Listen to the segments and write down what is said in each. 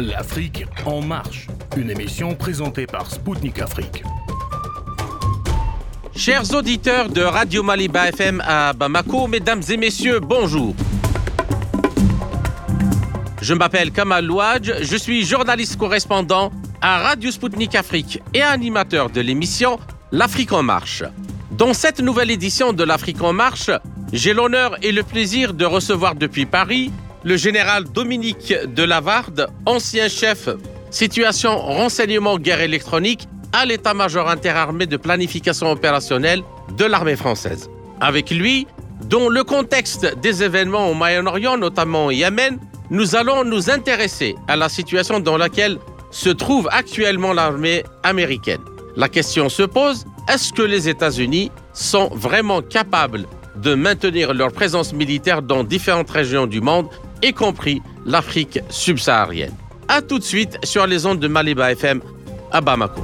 L'Afrique en marche, une émission présentée par Spoutnik Afrique. Chers auditeurs de Radio Maliba FM à Bamako, mesdames et messieurs, bonjour. Je m'appelle Kamal Louadj, je suis journaliste correspondant à Radio Spoutnik Afrique et animateur de l'émission L'Afrique en marche. Dans cette nouvelle édition de l'Afrique en marche, j'ai l'honneur et le plaisir de recevoir depuis Paris le général Dominique Delavarde, ancien chef situation renseignement guerre électronique à l'état-major interarmé de planification opérationnelle de l'armée française. Avec lui, dans le contexte des événements au Moyen-Orient, notamment au Yémen, nous allons nous intéresser à la situation dans laquelle se trouve actuellement l'armée américaine. La question se pose, est-ce que les États-Unis sont vraiment capables de maintenir leur présence militaire dans différentes régions du monde, y compris l'Afrique subsaharienne A tout de suite sur les ondes de Maliba FM à Bamako.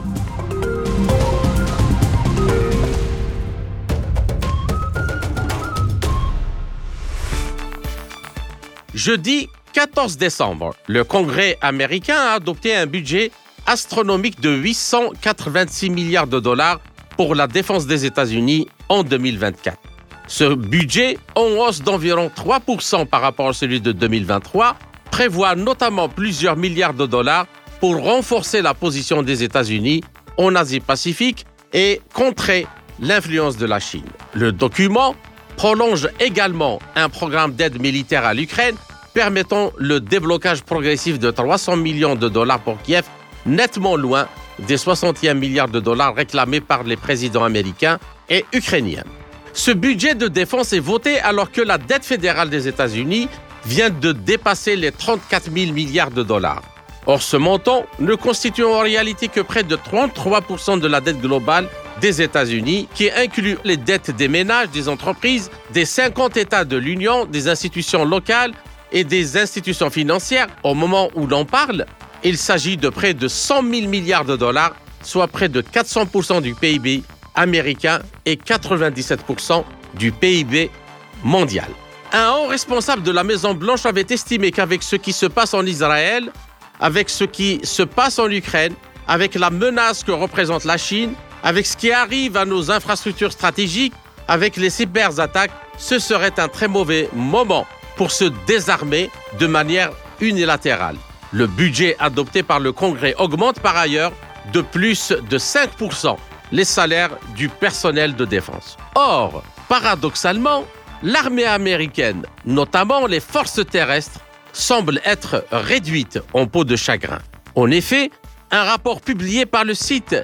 Jeudi 14 décembre, le Congrès américain a adopté un budget astronomique de 886 milliards de dollars pour la défense des États-Unis en 2024. Ce budget, en hausse d'environ 3% par rapport à celui de 2023, prévoit notamment plusieurs milliards de dollars pour renforcer la position des États-Unis en Asie-Pacifique et contrer l'influence de la Chine. Le document prolonge également un programme d'aide militaire à l'Ukraine permettant le déblocage progressif de 300 millions de dollars pour Kiev, nettement loin des 61 milliards de dollars réclamés par les présidents américains et ukrainiens. Ce budget de défense est voté alors que la dette fédérale des États-Unis vient de dépasser les 34 000 milliards de dollars. Or, ce montant ne constitue en réalité que près de 33% de la dette globale des États-Unis, qui inclut les dettes des ménages, des entreprises, des 50 États de l'Union, des institutions locales et des institutions financières. Au moment où l'on parle, il s'agit de près de 100 000 milliards de dollars, soit près de 400% du PIB américain et 97% du PIB mondial. Un haut responsable de la Maison-Blanche avait estimé qu'avec ce qui se passe en Israël, avec ce qui se passe en Ukraine, avec la menace que représente la Chine, avec ce qui arrive à nos infrastructures stratégiques, avec les cyberattaques, ce serait un très mauvais moment pour se désarmer de manière unilatérale. Le budget adopté par le Congrès augmente par ailleurs de plus de 5% les salaires du personnel de défense. Or, paradoxalement, l'armée américaine, notamment les forces terrestres, semble être réduite en peau de chagrin. En effet, un rapport publié par le site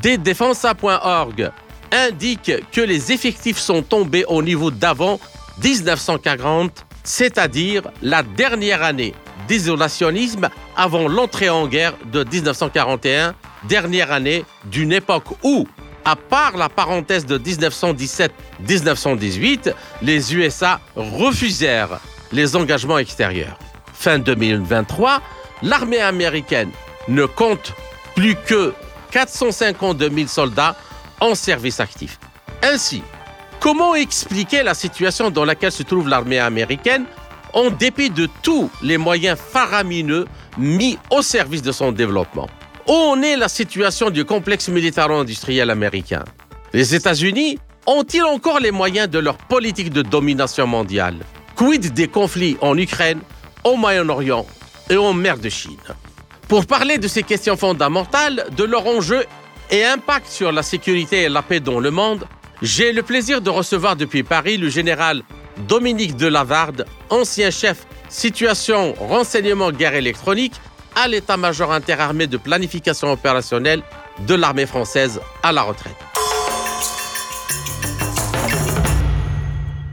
desdefensa.org indique que les effectifs sont tombés au niveau d'avant 1940 c'est-à-dire la dernière année d'isolationnisme avant l'entrée en guerre de 1941, dernière année d'une époque où, à part la parenthèse de 1917-1918, les USA refusèrent les engagements extérieurs. Fin 2023, l'armée américaine ne compte plus que 452 000 soldats en service actif. Ainsi, Comment expliquer la situation dans laquelle se trouve l'armée américaine en dépit de tous les moyens faramineux mis au service de son développement? Où en est la situation du complexe militaro-industriel américain. Les États-Unis ont-ils encore les moyens de leur politique de domination mondiale? Quid des conflits en Ukraine, au Moyen-Orient et en mer de Chine? Pour parler de ces questions fondamentales, de leur enjeu et impact sur la sécurité et la paix dans le monde, j'ai le plaisir de recevoir depuis Paris le général Dominique Delavarde, ancien chef situation renseignement guerre électronique à l'état-major interarmé de planification opérationnelle de l'armée française à la retraite.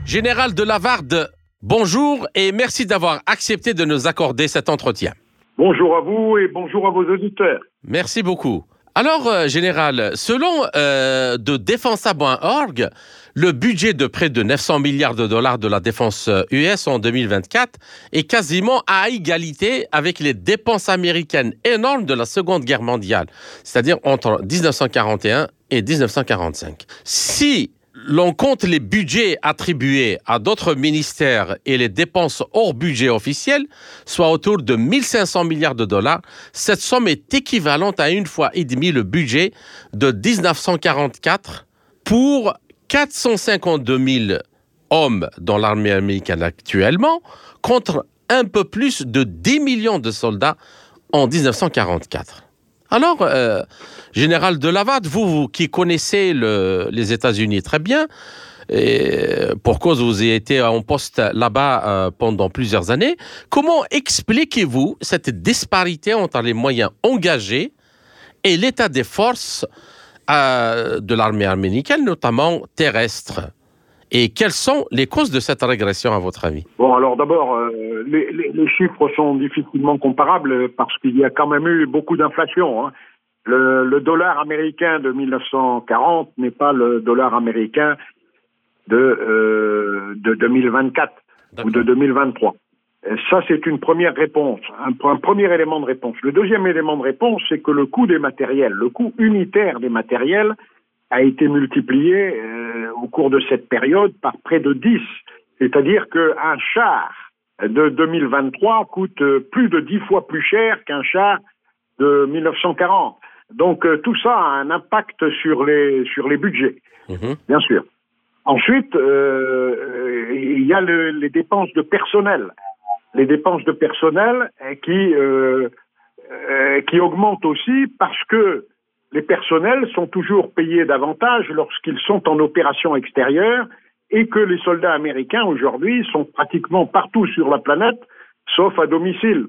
Général Delavarde, bonjour et merci d'avoir accepté de nous accorder cet entretien. Bonjour à vous et bonjour à vos auditeurs. Merci beaucoup. Alors, euh, général, selon euh, de Defensa.org, le budget de près de 900 milliards de dollars de la défense US euh, en 2024 est quasiment à égalité avec les dépenses américaines énormes de la Seconde Guerre mondiale, c'est-à-dire entre 1941 et 1945. Si l'on compte les budgets attribués à d'autres ministères et les dépenses hors budget officiel, soit autour de 1500 milliards de dollars, cette somme est équivalente à une fois et demie le budget de 1944 pour 452 000 hommes dans l'armée américaine actuellement, contre un peu plus de 10 millions de soldats en 1944. Alors, euh, général de Lavarde, vous, qui connaissez les États-Unis très bien, et pour cause vous avez été en poste là-bas euh, pendant plusieurs années, comment expliquez-vous cette disparité entre les moyens engagés et l'état des forces euh, de l'armée américaine, notamment terrestre? Et quelles sont les causes de cette régression, à votre avis? Bon, alors d'abord, euh, les, les, chiffres sont difficilement comparables parce qu'il y a quand même eu beaucoup d'inflation. Hein. Le, le, dollar américain de 1940 n'est pas le dollar américain de, euh, de 2024 ou de 2023. Ça, c'est une première réponse, un, un, premier élément de réponse. Le deuxième élément de réponse, c'est que le coût des matériels, le coût unitaire des matériels, a été multiplié euh, au cours de cette période par près de 10. C'est-à-dire qu'un char de 2023 coûte euh, plus de 10 fois plus cher qu'un char de 1940. Donc euh, tout ça a un impact sur les, sur les budgets, mhm. bien sûr. Ensuite, il y a les dépenses de personnel. Les dépenses de personnel qui, qui augmentent aussi parce que les personnels sont toujours payés davantage lorsqu'ils sont en opération extérieure et que les soldats américains aujourd'hui sont pratiquement partout sur la planète, sauf à domicile.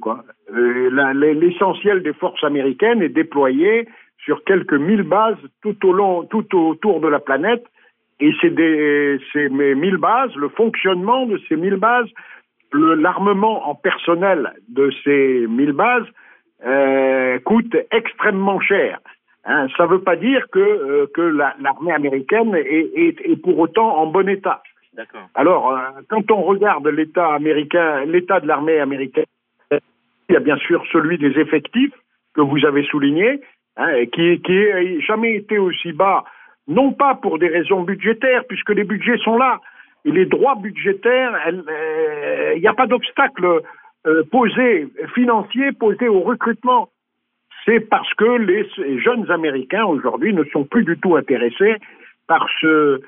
Euh, l'essentiel des forces américaines est déployé sur quelques mille bases tout au long, tout autour de la planète, et ces mille bases, le fonctionnement de ces mille bases, l'armement en personnel de ces mille bases euh, coûte extrêmement cher. Hein, ça ne veut pas dire que, euh, que l'armée américaine est, est, est, pour autant en bon état. Alors, euh, quand on regarde l'état américain, l'état de l'armée américaine, il y a bien sûr celui des effectifs que vous avez souligné, hein, qui, qui n'a jamais été aussi bas, non pas pour des raisons budgétaires, puisque les budgets sont là, et les droits budgétaires, euh, il n'y a pas d'obstacle posé financier posé au recrutement c'est parce que les, jeunes Américains aujourd'hui ne sont plus du tout intéressés par se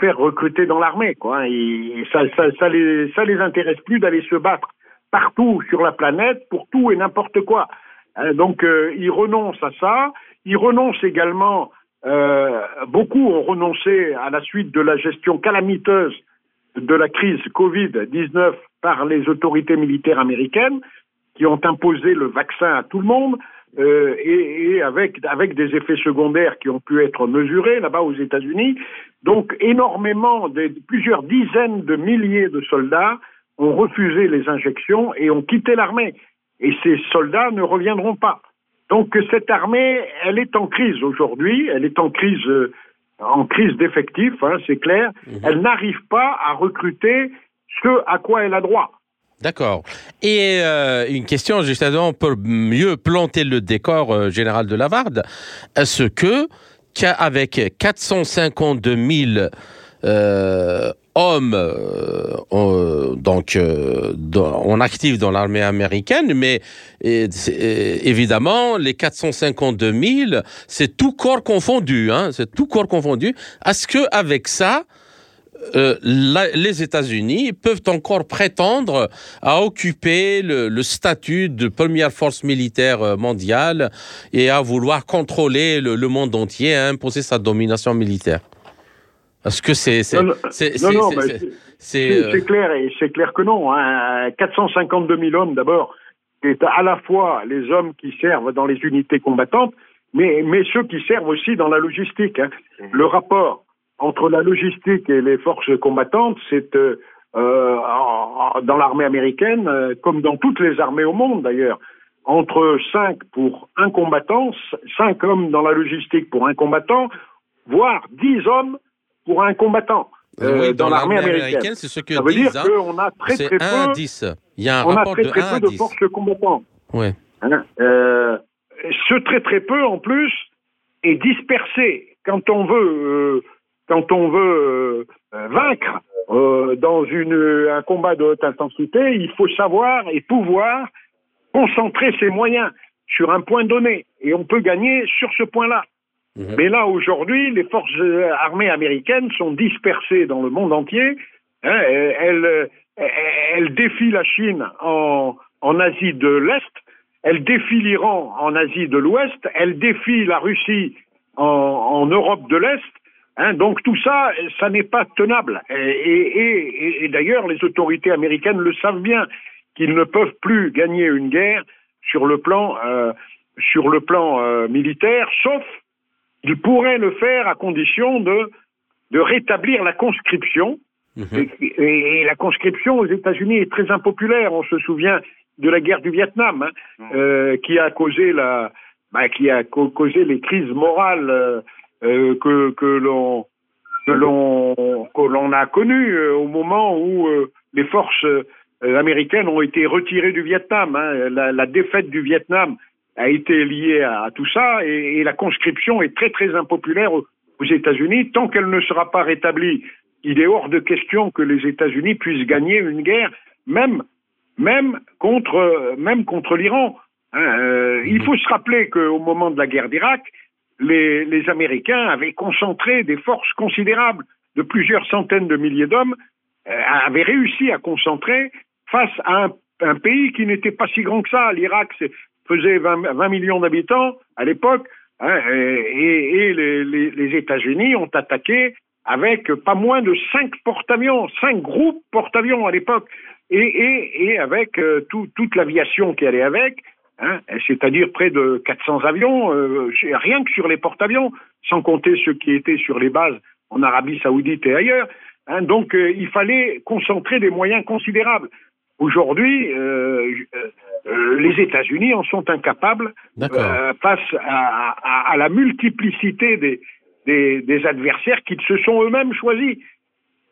faire recruter dans l'armée. Et ça, ça, les intéresse plus d'aller se battre partout sur la planète pour tout et n'importe quoi. Hein, donc euh, ils renoncent à ça. Ils renoncent également. Euh, beaucoup ont renoncé à la suite de la gestion calamiteuse de la crise Covid-19 par les autorités militaires américaines qui ont imposé le vaccin à tout le monde euh, et, et, avec, avec des effets secondaires qui ont pu être mesurés là-bas aux États-Unis. Donc énormément, de, plusieurs dizaines de milliers de soldats ont refusé les injections et ont quitté l'armée. Et ces soldats ne reviendront pas. Donc cette armée, elle est en crise aujourd'hui, elle est en crise, euh, en crise d'effectifs, hein, c'est clair. Mhm. Elle n'arrive pas à recruter ce à quoi elle a droit. D'accord. Et euh, une question justement pour mieux planter le décor euh, général de Lavarde. Est-ce que qu'avec 452 000 euh, hommes donc on actif dans l'armée américaine, mais évidemment les 452 000, c'est tout corps confondu, hein, c'est tout corps confondu. Est-ce que avec ça euh, les États-Unis peuvent encore prétendre à occuper le, statut de première force militaire euh, mondiale et à vouloir contrôler le, monde entier, à imposer sa domination militaire. Est-ce que c'est c'est c'est clair et c'est clair que non. Hein. 452 000 hommes d'abord, c'est à la fois les hommes qui servent dans les unités combattantes, mais mais ceux qui servent aussi dans la logistique. Hein. Mmh. Le rapport entre la logistique et les forces combattantes, c'est euh, euh dans l'armée américaine, euh, comme dans toutes les armées au monde d'ailleurs, entre 5 pour un combattant, 5 hommes dans la logistique pour un combattant, voire 10 hommes pour un combattant. Euh, dans, l'armée américaine, c'est ce que Ça veut dire hein. qu'on a très très peu. 10. Il y a un on a très, très peu de forces combattantes. Ouais. Hein, ce très très peu en plus est dispersé. Quand on veut quand on veut vaincre dans une, un combat de haute intensité, il faut savoir et pouvoir concentrer ses moyens sur un point donné. Et on peut gagner sur ce point-là. Mhm. Mais là, aujourd'hui, les forces armées américaines sont dispersées dans le monde entier. Hein, elles, elles, défient la Chine en, en Asie de l'Est, elles défient l'Iran en Asie de l'Ouest, elles défient la Russie en, en Europe de l'Est. Hein, donc tout ça, ça n'est pas tenable. Et, et, et, d'ailleurs, les autorités américaines le savent bien qu'ils ne peuvent plus gagner une guerre sur le plan euh, sur le plan euh, militaire, sauf ils pourraient le faire à condition de de rétablir la conscription. Mhm. Et, la conscription aux États-Unis est très impopulaire. On se souvient de la guerre du Vietnam, hein, mhm. euh, qui a causé la, bah, qui a causé les crises morales euh, euh, que que l'on que a connues au moment où les forces euh, américaines ont été retirées du Vietnam. Hein. La, la, défaite du Vietnam a été liée à, tout ça et, et, la conscription est très très impopulaire aux, États-Unis. Tant qu'elle ne sera pas rétablie, il est hors de question que les États-Unis puissent gagner une guerre, même même contre même contre l'Iran. Hein. Euh, il faut se rappeler qu'au moment de la guerre d'Irak, les, Américains avaient concentré des forces considérables de plusieurs centaines de milliers d'hommes, euh, avaient réussi à concentrer face à un, pays qui n'était pas si grand que ça. L'Irak faisait 20, millions d'habitants à l'époque, hein, et, les, États-Unis ont attaqué avec pas moins de cinq porte-avions, cinq groupes porte-avions à l'époque, et, avec euh, toute l'aviation qui allait avec, hein, c'est-à-dire près de 400 avions, euh, rien que sur les porte-avions, sans compter ceux qui étaient sur les bases en Arabie saoudite et ailleurs. Hein. donc euh, il fallait concentrer des moyens considérables. Aujourd'hui, euh, les États-Unis en sont incapables face à, la multiplicité des, des, adversaires qu'ils se sont eux-mêmes choisis.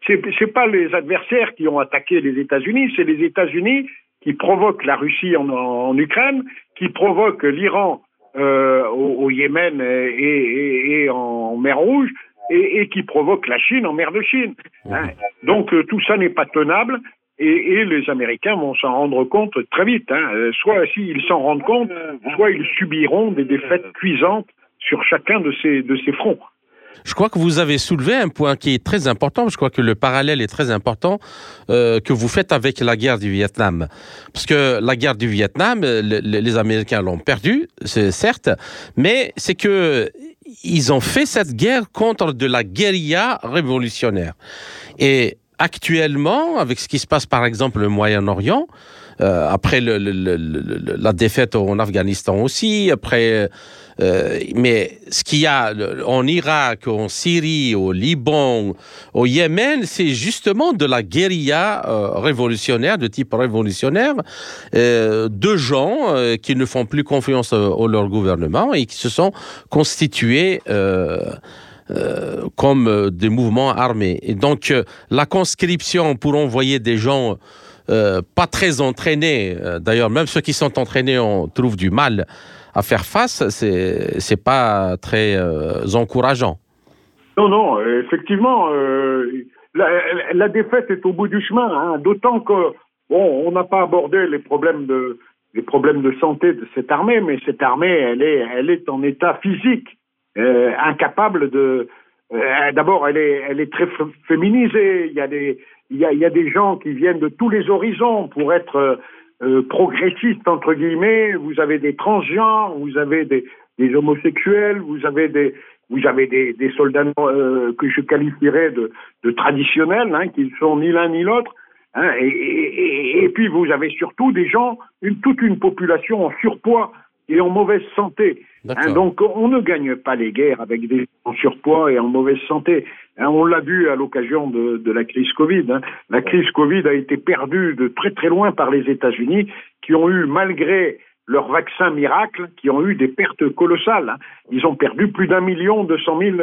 Ce n'est pas les adversaires qui ont attaqué les États-Unis, c'est les États-Unis qui provoquent la Russie en, Ukraine, qui provoquent l'Iran au, Yémen et, en mer Rouge, et, qui provoquent la Chine en mer de Chine. Hein. Donc tout ça n'est pas tenable. Et, les Américains vont s'en rendre compte très vite. Hein. Euh, soit s'ils s'en rendent compte, soit ils subiront des défaites cuisantes sur chacun de ces, de ces fronts. Je crois que vous avez soulevé un point qui est très important. Je crois que le parallèle est très important euh, que vous faites avec la guerre du Vietnam. Parce que la guerre du Vietnam, euh, les Américains l'ont perdue, certes, mais c'est que ils ont fait cette guerre contre de la guérilla révolutionnaire. Et actuellement, avec ce qui se passe par exemple au Moyen-Orient, euh, après la défaite en Afghanistan aussi, après, euh, mais ce qu'il y a en Irak, en Syrie, au Liban, au Yémen, c'est justement de la guérilla euh, révolutionnaire, de type révolutionnaire, de gens qui ne font plus confiance au leur gouvernement et qui se sont constitués comme des mouvements armés. Et donc, la conscription pour envoyer des gens pas très entraînés, d'ailleurs, même ceux qui sont entraînés, on trouve du mal à faire face, c'est, c'est pas très encourageant. Non, non, effectivement, la, défaite est au bout du chemin, hein, d'autant que, bon, on n'a pas abordé les problèmes de, les problèmes de santé de cette armée, mais cette armée, elle est, elle est en état physique euh, incapable de. Euh, D'abord, elle est, elle est très féminisée. Il y a des, il y a, il y a des gens qui viennent de tous les horizons pour être euh, progressistes entre guillemets. Vous avez des transgenres, vous avez des, des homosexuels, vous avez des, vous avez des, des soldats euh, que je qualifierais de, de traditionnels, hein, qui ne sont ni l'un ni l'autre. Hein, et, et, et, puis vous avez surtout des gens, une, toute une population en surpoids et en mauvaise santé. Hein, donc on ne gagne pas les guerres avec des en surpoids et en mauvaise santé. Hein, on l'a vu à l'occasion de, de, la crise Covid. Hein. La crise Covid a été perdue de très très loin par les États-Unis, qui ont eu, malgré leur vaccin miracle, qui ont eu des pertes colossales. Ils ont perdu plus d'un million deux cent mille,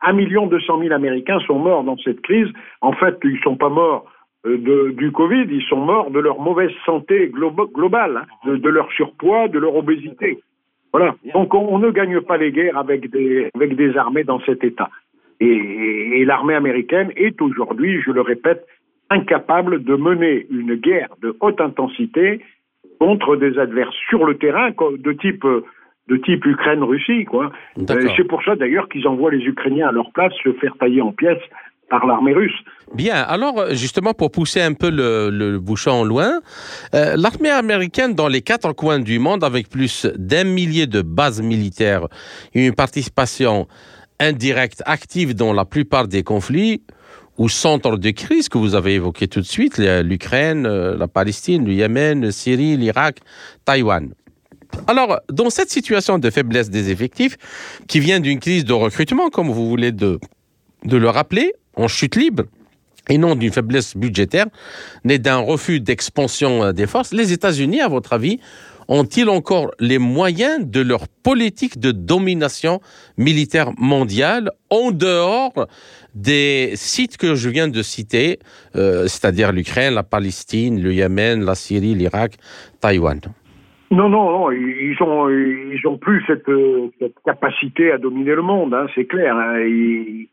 un million deux cent mille Américains sont morts dans cette crise. En fait, ils sont pas morts euh, de, du Covid, ils sont morts de leur mauvaise santé globale, de, de, leur surpoids, de leur obésité. Voilà. Donc on, ne gagne pas les guerres avec des, avec des armées dans cet état. Et, l'armée américaine est aujourd'hui, je le répète, incapable de mener une guerre de haute intensité contre des adversaires sur le terrain de type de type Ukraine-Russie, quoi. Euh, c'est pour ça d'ailleurs qu'ils envoient les Ukrainiens à leur place se faire tailler en pièces par l'armée russe. Bien, alors justement pour pousser un peu le, bouchon loin, euh, l'armée américaine dans les quatre coins du monde, avec plus d'un millier de bases militaires et une participation indirecte active dans la plupart des conflits ou centres de crise que vous avez évoqués tout de suite, l'Ukraine, euh, la Palestine, le Yémen, la Syrie, l'Irak, Taïwan. Alors, dans cette situation de faiblesse des effectifs, qui vient d'une crise de recrutement, comme vous voulez de, le rappeler, en chute libre, et non d'une faiblesse budgétaire, née d'un refus d'expansion euh, des forces, les États-Unis, à votre avis, ont-ils encore les moyens de leur politique de domination militaire mondiale en dehors des sites que je viens de citer, euh, c'est-à-dire l'Ukraine, la Palestine, le Yémen, la Syrie, l'Irak, Taïwan? Non, non, non, ils ont, ils ont plus cette, capacité à dominer le monde, hein, c'est clair. Hein.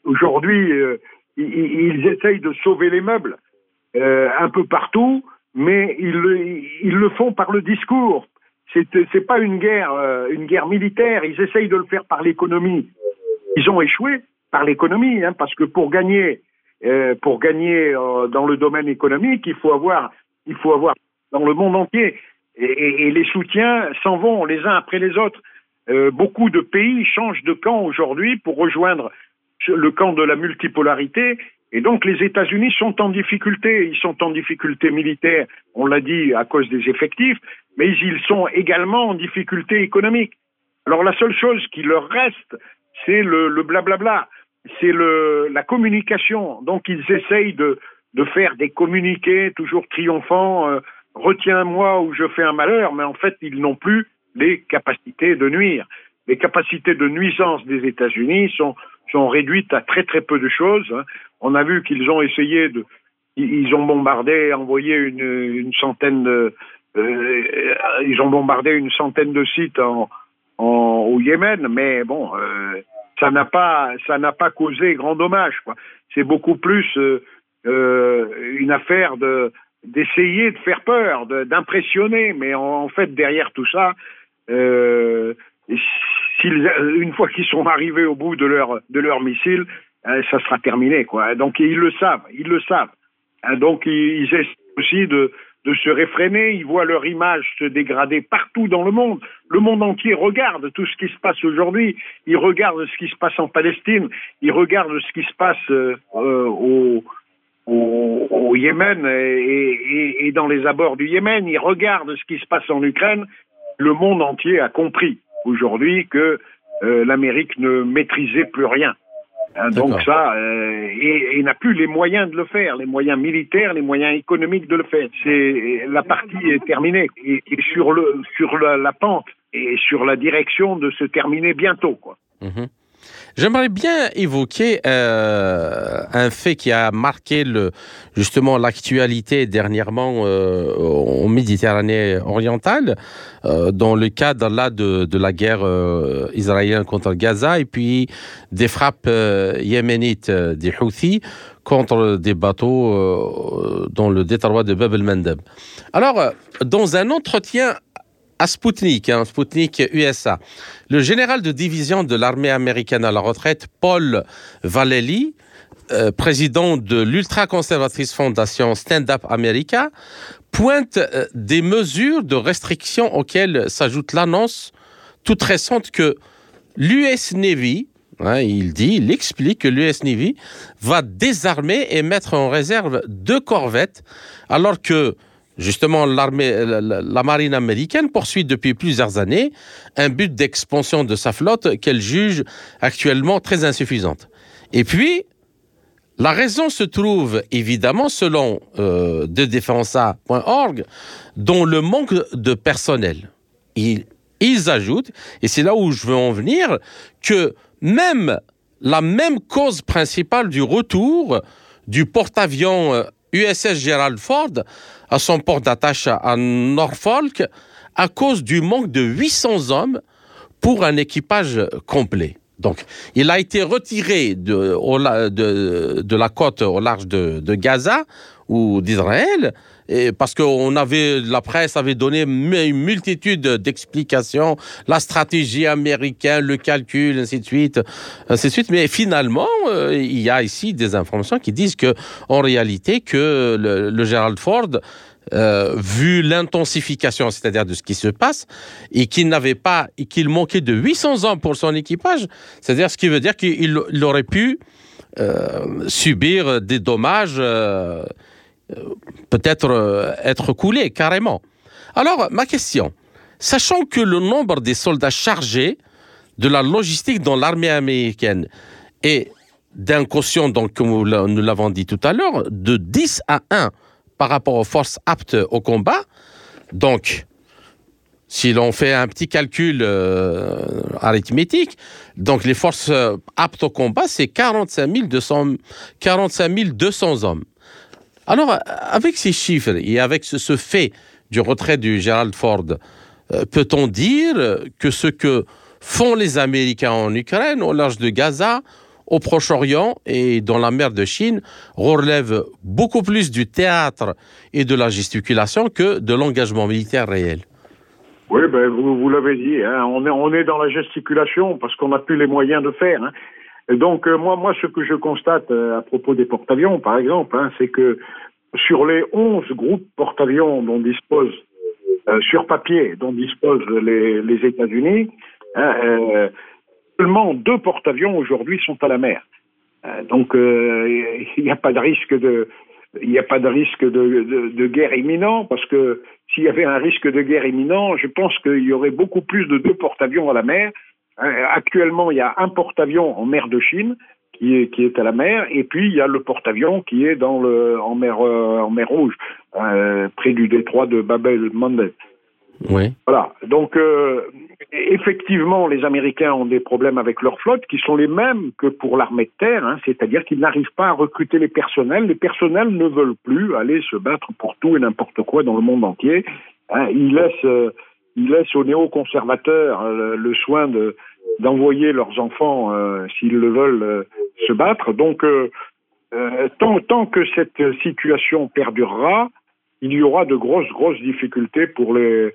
Aujourd'hui, euh, ils, essayent de sauver les meubles euh, un peu partout, mais ils, ils le font par le discours. C'est, c'est pas une guerre, euh, une guerre militaire. Ils essayent de le faire par l'économie. Ils ont échoué par l'économie, hein, parce que pour gagner, pour gagner dans le domaine économique, il faut avoir, il faut avoir dans le monde entier et, les soutiens s'en vont les uns après les autres. Euh, beaucoup de pays changent de camp aujourd'hui pour rejoindre le camp de la multipolarité. Et donc les États-Unis sont en difficulté. Ils sont en difficulté militaire, on l'a dit, à cause des effectifs, mais ils sont également en difficulté économique. Alors la seule chose qui leur reste, c'est le, le blablabla, c'est la communication. Donc ils essayent de, de faire des communiqués toujours triomphants. Euh, retiens-moi ou je fais un malheur, mais en fait, ils n'ont plus les capacités de nuire. Les capacités de nuisance des États-Unis sont, sont réduites à très très peu de choses. Hein. On a vu qu'ils ont essayé de, ils ont bombardé, envoyé une, une centaine de, ils ont bombardé une centaine de sites au Yémen, mais bon, euh, ça n'a pas, ça n'a pas causé grand dommage. C'est beaucoup plus euh, euh une affaire de d'essayer de faire peur, d'impressionner, mais en, fait derrière tout ça, euh, une fois qu'ils sont arrivés au bout de leur de leur missile, euh, ça sera terminé quoi. Donc ils le savent, ils le savent. Hein, donc ils, essaient aussi de de se réfréner, ils voient leur image se dégrader partout dans le monde. Le monde entier regarde tout ce qui se passe aujourd'hui. Ils regardent ce qui se passe en Palestine. Ils regardent ce qui se passe euh, au, au, Yémen et, dans les abords du Yémen, ils regardent ce qui se passe en Ukraine. Le monde entier a compris aujourd'hui que euh, l'Amérique ne maîtrisait plus rien. Hein, donc ça, euh, et, n'a plus les moyens de le faire, les moyens militaires, les moyens économiques de le faire. C'est la partie est terminée et, sur le sur la, pente et sur la direction de se terminer bientôt quoi. Mhm. J'aimerais bien évoquer euh, un fait qui a marqué justement l'actualité dernièrement euh, en Méditerranée orientale, euh, dans le cadre là de, de la guerre israélienne contre Gaza et puis des frappes yéménites des Houthis contre des bateaux dans le détroit de Bab el-Mandeb. Alors, dans un entretien à Sputnik, hein, USA. Le général de division de l'armée américaine à la retraite, Paul Vallely, euh, président de l'ultra-conservatrice fondation Stand Up America, pointe euh, des mesures de restriction auxquelles s'ajoute l'annonce toute récente que l'US Navy, hein, il dit, il explique que l'US Navy va désarmer et mettre en réserve deux corvettes, alors que Justement, l'armée, la, marine américaine poursuit depuis plusieurs années un but d'expansion de sa flotte qu'elle juge actuellement très insuffisante. Et puis, la raison se trouve évidemment, selon euh, dedefensa.org, dans le manque de personnel. Ils, ils ajoutent, et c'est là où je veux en venir, que même la même cause principale du retour du porte-avions USS Gerald Ford à son port d'attache à Norfolk à cause du manque de 800 hommes pour un équipage complet. Donc, il a été retiré de, la côte au large de, Gaza ou d'Israël, parce qu'on avait, la presse avait donné une multitude d'explications, la stratégie américaine, le calcul, ainsi de suite, ainsi de suite. Mais finalement, euh, il y a ici des informations qui disent que, en réalité, que le, le Gerald Ford euh, vu l'intensification, c'est-à-dire de ce qui se passe, et qu'il n'avait pas, qu'il manquait de 800 hommes pour son équipage, c'est-à-dire ce qui veut dire qu'il aurait pu euh, subir des dommages, peut-être être coulé carrément. Alors, ma question, sachant que le nombre des soldats chargés de la logistique dans l'armée américaine est d'un quotient, donc, comme nous l'avons dit tout à l'heure, de 10 à 1 par rapport aux forces aptes au combat. Donc, si l'on fait un petit calcul euh, arithmétique, donc les forces euh, aptes au combat, c'est 45 200, 45 200 hommes. Alors, avec ces chiffres et avec ce, fait du retrait du Gerald Ford, euh, peut-on dire que ce que font les Américains en Ukraine, au large de Gaza, au Proche-Orient et dans la mer de Chine relève beaucoup plus du théâtre et de la gesticulation que de l'engagement militaire réel? Oui, ben, vous, l'avez dit, hein, on, est, on est dans la gesticulation parce qu'on n'a plus les moyens de faire. Hein. Donc, euh, moi, moi, ce que je constate euh, à propos des porte-avions, par exemple, hein, c'est que sur les 11 groupes porte-avions dont disposent, euh, sur papier, dont disposent les, États-Unis, seulement deux porte-avions aujourd'hui sont à la mer. Donc il n'y a pas de risque de il n'y a pas de risque de, guerre imminent parce que s'il y avait un risque de guerre imminent, je pense qu'il y aurait beaucoup plus de deux porte-avions à la mer. Euh, actuellement, il y a un porte-avions en mer de Chine qui est, qui est à la mer, et puis il y a le porte-avions qui est dans le, en, mer, en mer Rouge, près du détroit de Babel Mandeb. Oui. Voilà. Donc, euh, effectivement, les Américains ont des problèmes avec leur flotte qui sont les mêmes que pour l'armée de terre, hein, c'est-à-dire qu'ils n'arrivent pas à recruter les personnels. Les personnels ne veulent plus aller se battre pour tout et n'importe quoi dans le monde entier. Hein, ils laissent, euh, ils laissent aux néoconservateurs euh, le soin de d'envoyer leurs enfants, s'ils le veulent, se battre. Donc, tant, que cette situation perdurera, il y aura de grosses, grosses difficultés pour les,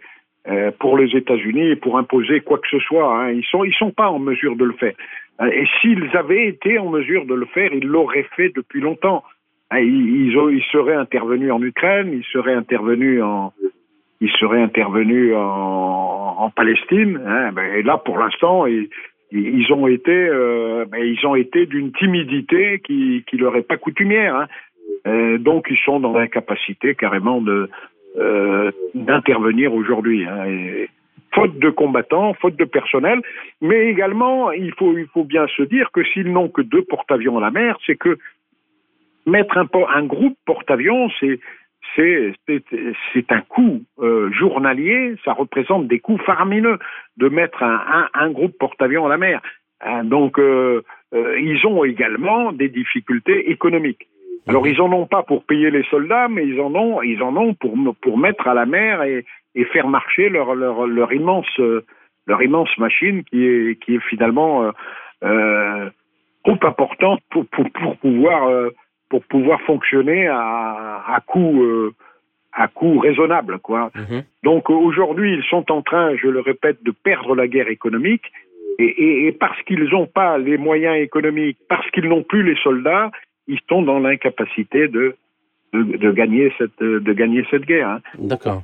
euh, États-Unis et pour imposer quoi que ce soit. Hein. Ils sont ils sont pas en mesure de le faire. Euh, et s'ils avaient été en mesure de le faire, ils l'auraient fait depuis longtemps. Hein, ils, seraient intervenus en Ukraine, ils seraient intervenus en ils seraient intervenus en, Palestine. Hein. Ben, et là, pour l'instant, ils, ils ont été euh, ben, ils ont été d'une timidité qui qui leur est pas coutumière. Hein. Euh, donc ils sont dans l'incapacité carrément euh, d'intervenir aujourd'hui. Hein, faute de combattants, faute de personnel, mais également il faut il faut bien se dire que s'ils n'ont que deux porte-avions à la mer, c'est que mettre un, un groupe porte-avions, c'est c'est un coût euh, journalier, ça représente des coûts faramineux de mettre un, un, un groupe porte-avions à la mer. Hein, donc euh, euh, ils ont également des difficultés économiques. Alors ils en ont pas pour payer les soldats, mais ils en ont, ils en ont pour pour mettre à la mer et, et faire marcher leur leur leur immense leur immense machine qui est qui est finalement trop importante pour pour, pour pouvoir pour pouvoir fonctionner à à coût euh, à coût raisonnable quoi. Mhm. Donc aujourd'hui ils sont en train, je le répète, de perdre la guerre économique. Et, et, et parce qu'ils n'ont pas les moyens économiques, parce qu'ils n'ont plus les soldats, ils sont dans l'incapacité de, de, gagner cette de gagner cette guerre. Hein. D'accord.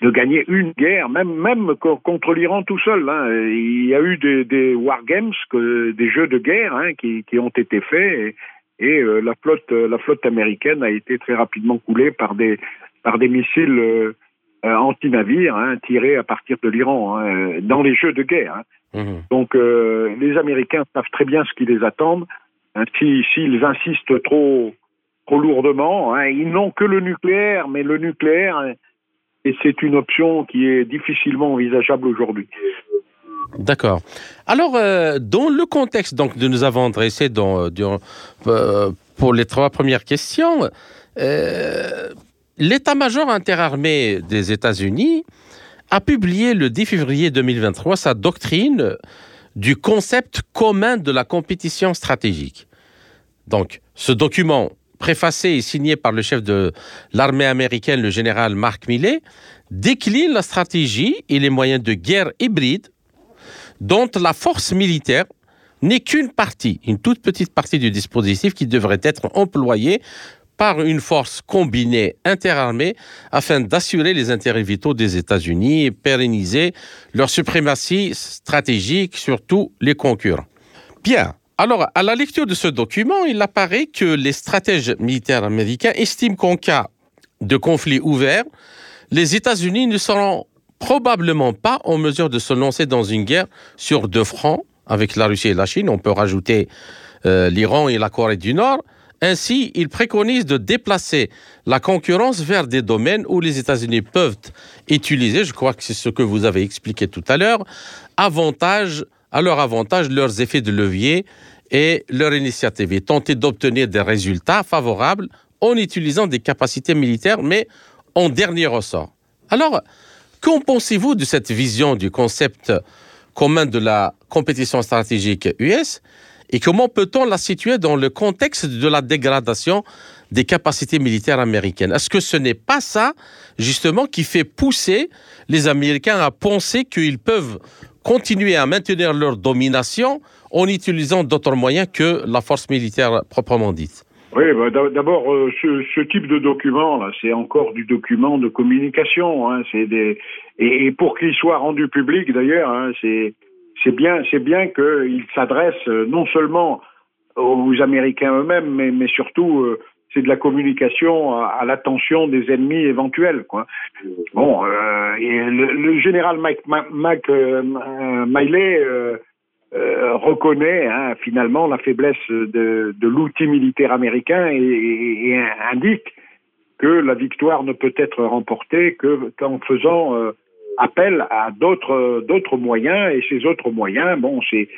De gagner une guerre, même même contre l'Iran tout seul. Hein. Il y a eu des, des war games, que, des jeux de guerre hein, qui, qui ont été faits et, et euh, la flotte la flotte américaine a été très rapidement coulée par des par des missiles euh, euh anti-navires hein, tirés à partir de l'Iran hein, dans les jeux de guerre. Hein. Mmh. Donc euh, les Américains savent très bien ce qui les attend S'ils insistent trop, trop lourdement, ils n'ont que le nucléaire, mais le nucléaire, et c'est une option qui est difficilement envisageable aujourd'hui. D'accord. Alors, euh, dans le contexte donc, de nous avons dressé dans, euh, pour les trois premières questions, euh, l'état-major interarmé des États-Unis a publié le 10 février 2023 sa doctrine du concept commun de la compétition stratégique. Donc, ce document préfacé et signé par le chef de l'armée américaine, le général Mark Milley, décline la stratégie et les moyens de guerre hybride dont la force militaire n'est qu'une partie, une toute petite partie du dispositif qui devrait être employée par une force combinée interarmée afin d'assurer les intérêts vitaux des États-Unis et pérenniser leur suprématie stratégique sur tous les concurrents. Bien. Alors, à la lecture de ce document, il apparaît que les stratèges militaires américains estiment qu'en cas de conflit ouvert, les États-Unis ne seront probablement pas en mesure de se lancer dans une guerre sur deux fronts avec la Russie et la Chine. On peut rajouter euh, l'Iran et la Corée du Nord. Ainsi, il préconise de déplacer la concurrence vers des domaines où les États-Unis peuvent utiliser, je crois que c'est ce que vous avez expliqué tout à l'heure, avantage, à leur avantage leurs effets de levier et leur initiative et tenter d'obtenir des résultats favorables en utilisant des capacités militaires, mais en dernier ressort. Alors, qu'en pensez-vous de cette vision du concept commun de la compétition stratégique US et comment peut-on la situer dans le contexte de la dégradation des capacités militaires américaines? Est-ce que ce n'est pas ça, justement, qui fait pousser les Américains à penser qu'ils peuvent continuer à maintenir leur domination en utilisant d'autres moyens que la force militaire proprement dite? Oui, bah, d'abord, euh, ce, type de document, là, c'est encore du document de communication. Hein, c'est des et, pour qu'il soit rendu public, d'ailleurs, hein, c'est c'est bien, c'est bien qu'il s'adresse euh, non seulement aux Américains eux-mêmes, mais, mais surtout, euh, c'est de la communication à, l'attention des ennemis éventuels. Quoi. Bon, euh, et le, général Mike, Mac, Miley reconnaît hein, finalement la faiblesse de, l'outil militaire américain et, indique que la victoire ne peut être remportée que qu'en faisant appelle à d'autres moyens. Et ces autres moyens, bon, c'est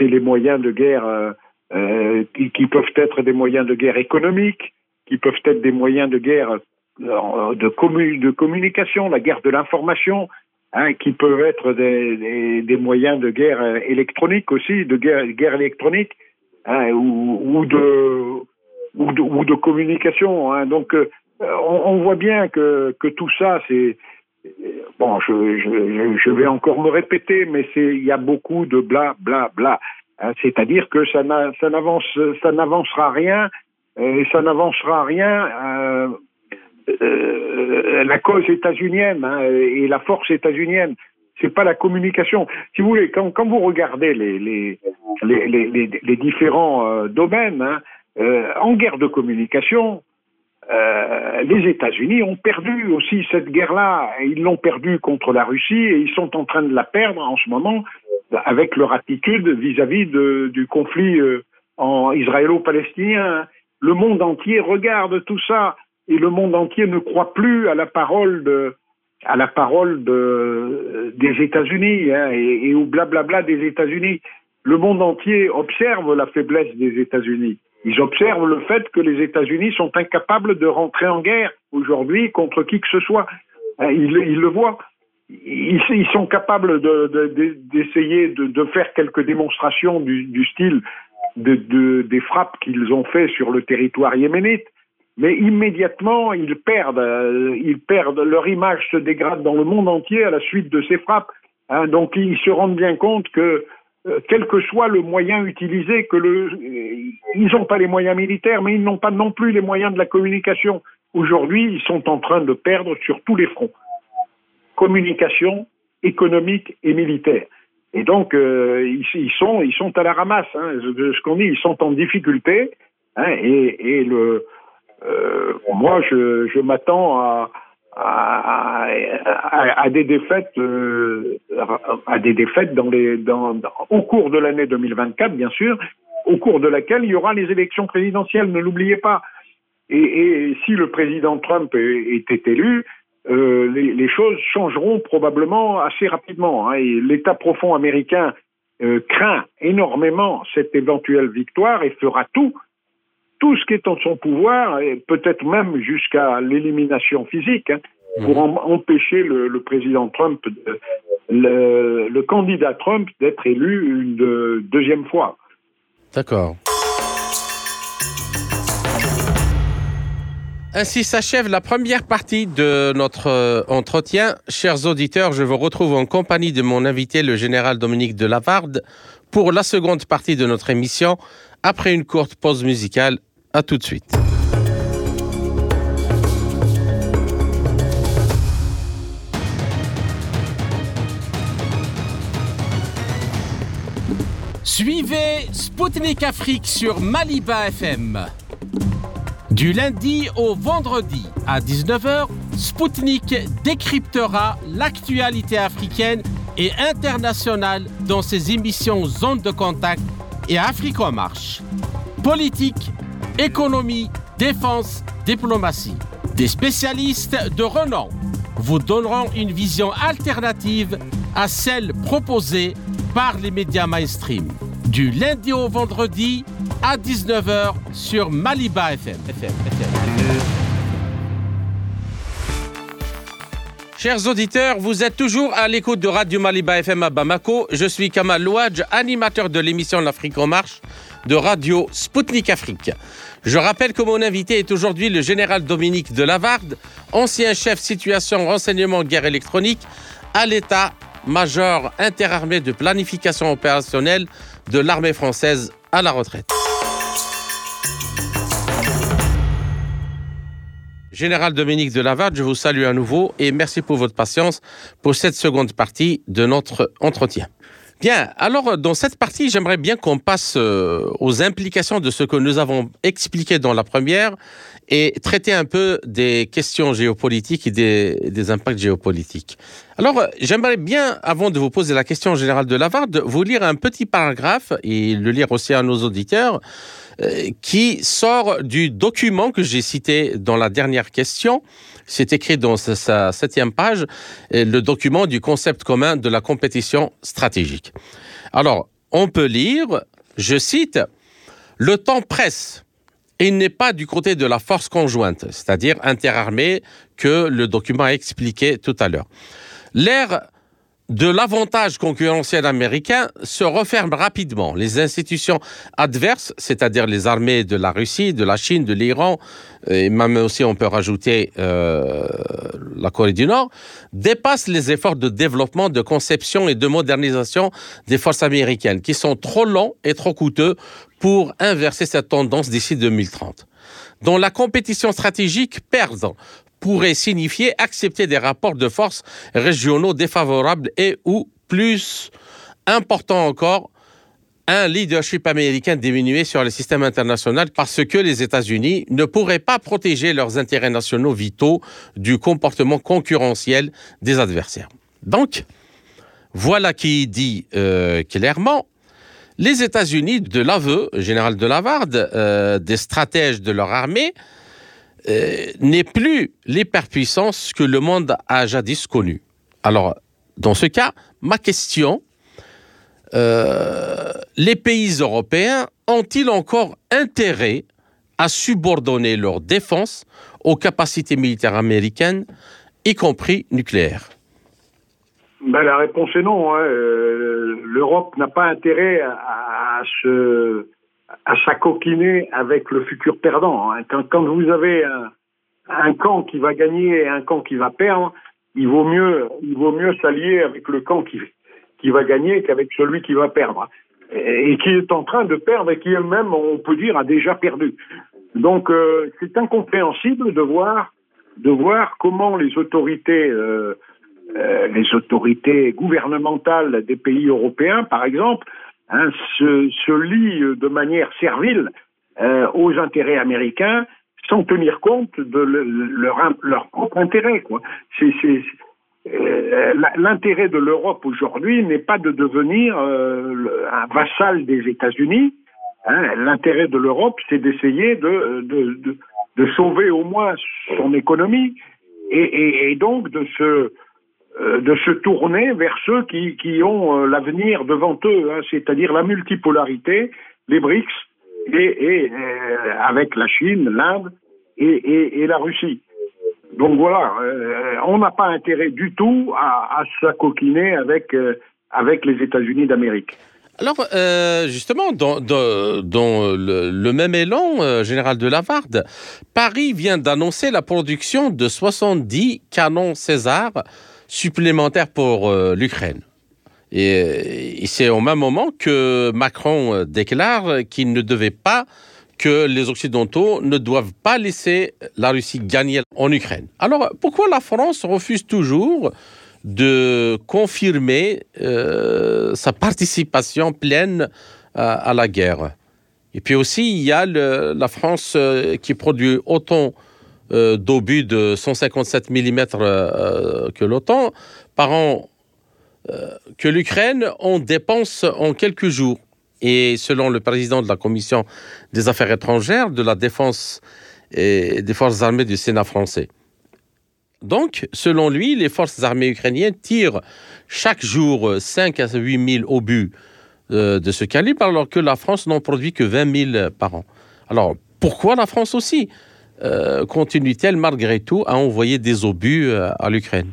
les moyens de guerre euh, euh qui, peuvent être des moyens de guerre économiques, qui peuvent être des moyens de guerre euh, de communication, la guerre de l'information, hein, qui peuvent être des, moyens de guerre euh, électronique aussi, de guerre, électronique, hein, ou, de, communication. Hein. Donc, on, on, voit bien que, tout ça, c'est bon, je, vais encore me répéter, mais il y a beaucoup de bla bla bla. C'est-à-dire que ça ça n'avancera rien et ça n'avancera rien. Euh, euh, la cause états-unienne hein, et la force états-unienne, c'est pas la communication. Si vous voulez, quand, vous regardez les différents euh, domaines, hein, euh, en guerre de communication, les États-Unis ont perdu aussi cette guerre-là. Ils l'ont perdue contre la Russie et ils sont en train de la perdre en ce moment avec leur attitude vis-à-vis du conflit en israélo-palestinien. Le monde entier regarde tout ça et le monde entier ne croit plus à la parole de, la parole de, des États-Unis hein, et, au blablabla des États-Unis. Le monde entier observe la faiblesse des États-Unis. Ils observent le fait que les États-Unis sont incapables de rentrer en guerre aujourd'hui contre qui que ce soit. Hein, ils, le voient. Ils, sont capables d'essayer de, faire quelques démonstrations du, style des frappes qu'ils ont fait sur le territoire yéménite, mais immédiatement ils perdent, euh, ils perdent, leur image se dégrade dans le monde entier à la suite de ces frappes. Hein, donc ils se rendent bien compte que euh, quel que soit le moyen utilisé, que le, ils n'ont pas les moyens militaires, mais ils n'ont pas non plus les moyens de la communication. Aujourd'hui, ils sont en train de perdre sur tous les fronts. Communication, économique et militaire. Et donc, euh, ils, sont, ils sont à la ramasse. Hein, ce qu'on dit, ils sont en difficulté. Hein, et le, euh, moi, je, m'attends à, des défaites, euh, à des défaites dans les, dans, au cours de l'année 2024, bien sûr, au cours de laquelle il y aura les élections présidentielles. Ne l'oubliez pas. Et, si le président Trump était élu, euh, les, choses changeront probablement assez rapidement. Hein, l'État profond américain craint énormément cette éventuelle victoire et fera tout tout ce qui est en son pouvoir, et peut-être même jusqu'à l'élimination physique, hein, pour empêcher le, président Trump, le, le, candidat Trump d'être élu une deuxième fois. D'accord. Ainsi s'achève la première partie de notre euh, entretien. Chers auditeurs, je vous retrouve en compagnie de mon invité, le général Dominique de Lavarde, pour la seconde partie de notre émission, après une courte pause musicale. À tout de suite. Suivez Spoutnik Afrique sur Maliba FM. Du lundi au vendredi à 19h, Spoutnik décryptera l'actualité africaine et internationale dans ses émissions Zone de contact et Afrique en marche. Politique, économie, défense, diplomatie. Des spécialistes de renom vous donneront une vision alternative à celle proposée par les médias mainstream. Du lundi au vendredi à 19h sur Maliba FM. Chers auditeurs, vous êtes toujours à l'écoute de Radio Maliba FM à Bamako. Je suis Kamal Louadj, animateur de l'émission L'Afrique en marche de Radio Spoutnik Afrique. Je rappelle que mon invité est aujourd'hui le général Dominique de Lavarde, ancien chef situation renseignement guerre électronique à l'état-major interarmé de planification opérationnelle de l'armée française à la retraite. Général Dominique de Lavarde, je vous salue à nouveau et merci pour votre patience pour cette seconde partie de notre entretien. Bien, alors dans cette partie, j'aimerais bien qu'on passe euh, aux implications de ce que nous avons expliqué dans la première et traiter un peu des questions géopolitiques et des, impacts géopolitiques. Alors, j'aimerais bien, avant de vous poser la question générale de Lavarde, vous lire un petit paragraphe et le lire aussi à nos auditeurs euh, qui sort du document que j'ai cité dans la dernière question. C'est écrit dans sa septième page, euh, le document du concept commun de la compétition stratégique. Alors, on peut lire, je cite, Le temps presse. Et il n'est pas du côté de la force conjointe, c'est-à-dire interarmée, que le document a expliqué tout à l'heure. L'ère de l'avantage concurrentiel américain se referme rapidement. Les institutions adverses, c'est-à-dire les armées de la Russie, de la Chine, de l'Iran, et même aussi on peut rajouter euh, la Corée du Nord, dépassent les efforts de développement, de conception et de modernisation des forces américaines, qui sont trop longs et trop coûteux pour inverser cette tendance d'ici 2030 dont la compétition stratégique perd pourrait signifier accepter des rapports de force régionaux défavorables et ou plus important encore, un leadership américain diminué sur le système international parce que les États-Unis ne pourraient pas protéger leurs intérêts nationaux vitaux du comportement concurrentiel des adversaires. Donc, voilà qui dit euh, clairement les États-Unis, de l'aveu, général de Lavarde, euh, des stratèges de leur armée, euh, n'est plus l'hyperpuissance que le monde a jadis connue. Alors, dans ce cas, ma question, euh, les pays européens ont-ils encore intérêt à subordonner leur défense aux capacités militaires américaines, y compris nucléaires? Ben, La réponse est non. Hein. Euh, L'Europe n'a pas intérêt à se à s'acoquiner avec le futur perdant. Hein. Quand, vous avez un, un, camp qui va gagner et un camp qui va perdre, il vaut mieux, il vaut mieux s'allier avec le camp qui, va gagner qu'avec celui qui va perdre. Et, et, qui est en train de perdre et qui même, on peut dire, a déjà perdu. Donc euh, c'est incompréhensible de voir, de voir comment les autorités, euh, euh, les autorités gouvernementales des pays européens, par exemple, hein, se, se lient de manière servile euh, aux intérêts américains sans tenir compte de leur, leur propre intérêt. Euh, l'intérêt de l'Europe aujourd'hui n'est pas de devenir euh, un vassal des États-Unis. Hein. L'intérêt de l'Europe, c'est d'essayer de, sauver au moins son économie et, et, donc de se de se tourner vers ceux qui, qui ont euh, l'avenir devant eux, hein, c'est-à-dire la multipolarité, les BRICS, et, euh, avec la Chine, l'Inde et, et, la Russie. Donc voilà, on n'a pas intérêt du tout à, à s'acoquiner avec, avec les États-Unis d'Amérique. Alors, justement, dans, le, même élan, général de Lavarde, Paris vient d'annoncer la production de 70 canons César supplémentaires pour l'Ukraine. Et, c'est au même moment que Macron euh, déclare qu'il ne devait pas que les Occidentaux ne doivent pas laisser la Russie gagner en Ukraine. Alors pourquoi la France refuse toujours de confirmer euh, sa participation pleine à, la guerre? Et puis aussi, il y a la France euh, qui produit autant d'obus de 157 mm que l'OTAN par an euh, que l'Ukraine en dépense en quelques jours. Et selon le président de la Commission des Affaires étrangères, de la Défense et des Forces armées du Sénat français. Donc, selon lui, les forces armées ukrainiennes tirent chaque jour 5 à 8 000 obus euh, de ce calibre, alors que la France n'en produit que 20 000 par an. Alors, pourquoi la France aussi? Euh, continue-t-elle malgré tout à envoyer des obus à l'Ukraine?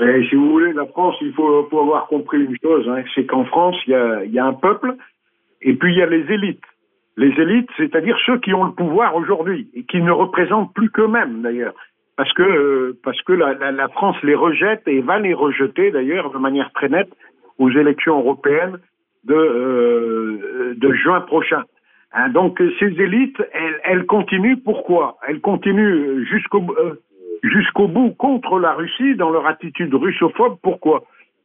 Et si vous voulez, la France, il faut, avoir compris une chose, hein, c'est qu'en France, il y a, un peuple, et puis il y a les élites. Les élites, c'est-à-dire ceux qui ont le pouvoir aujourd'hui, et qui ne représentent plus qu'eux-mêmes, d'ailleurs. Parce que, euh, parce que la, France les rejette, et va les rejeter, d'ailleurs, de manière très nette, aux élections européennes euh, de juin prochain. Hein, donc ces élites, elles, continuent. Pourquoi? Elles continuent jusqu'au euh, jusqu'au bout contre la Russie dans leur attitude russophobe. Pourquoi?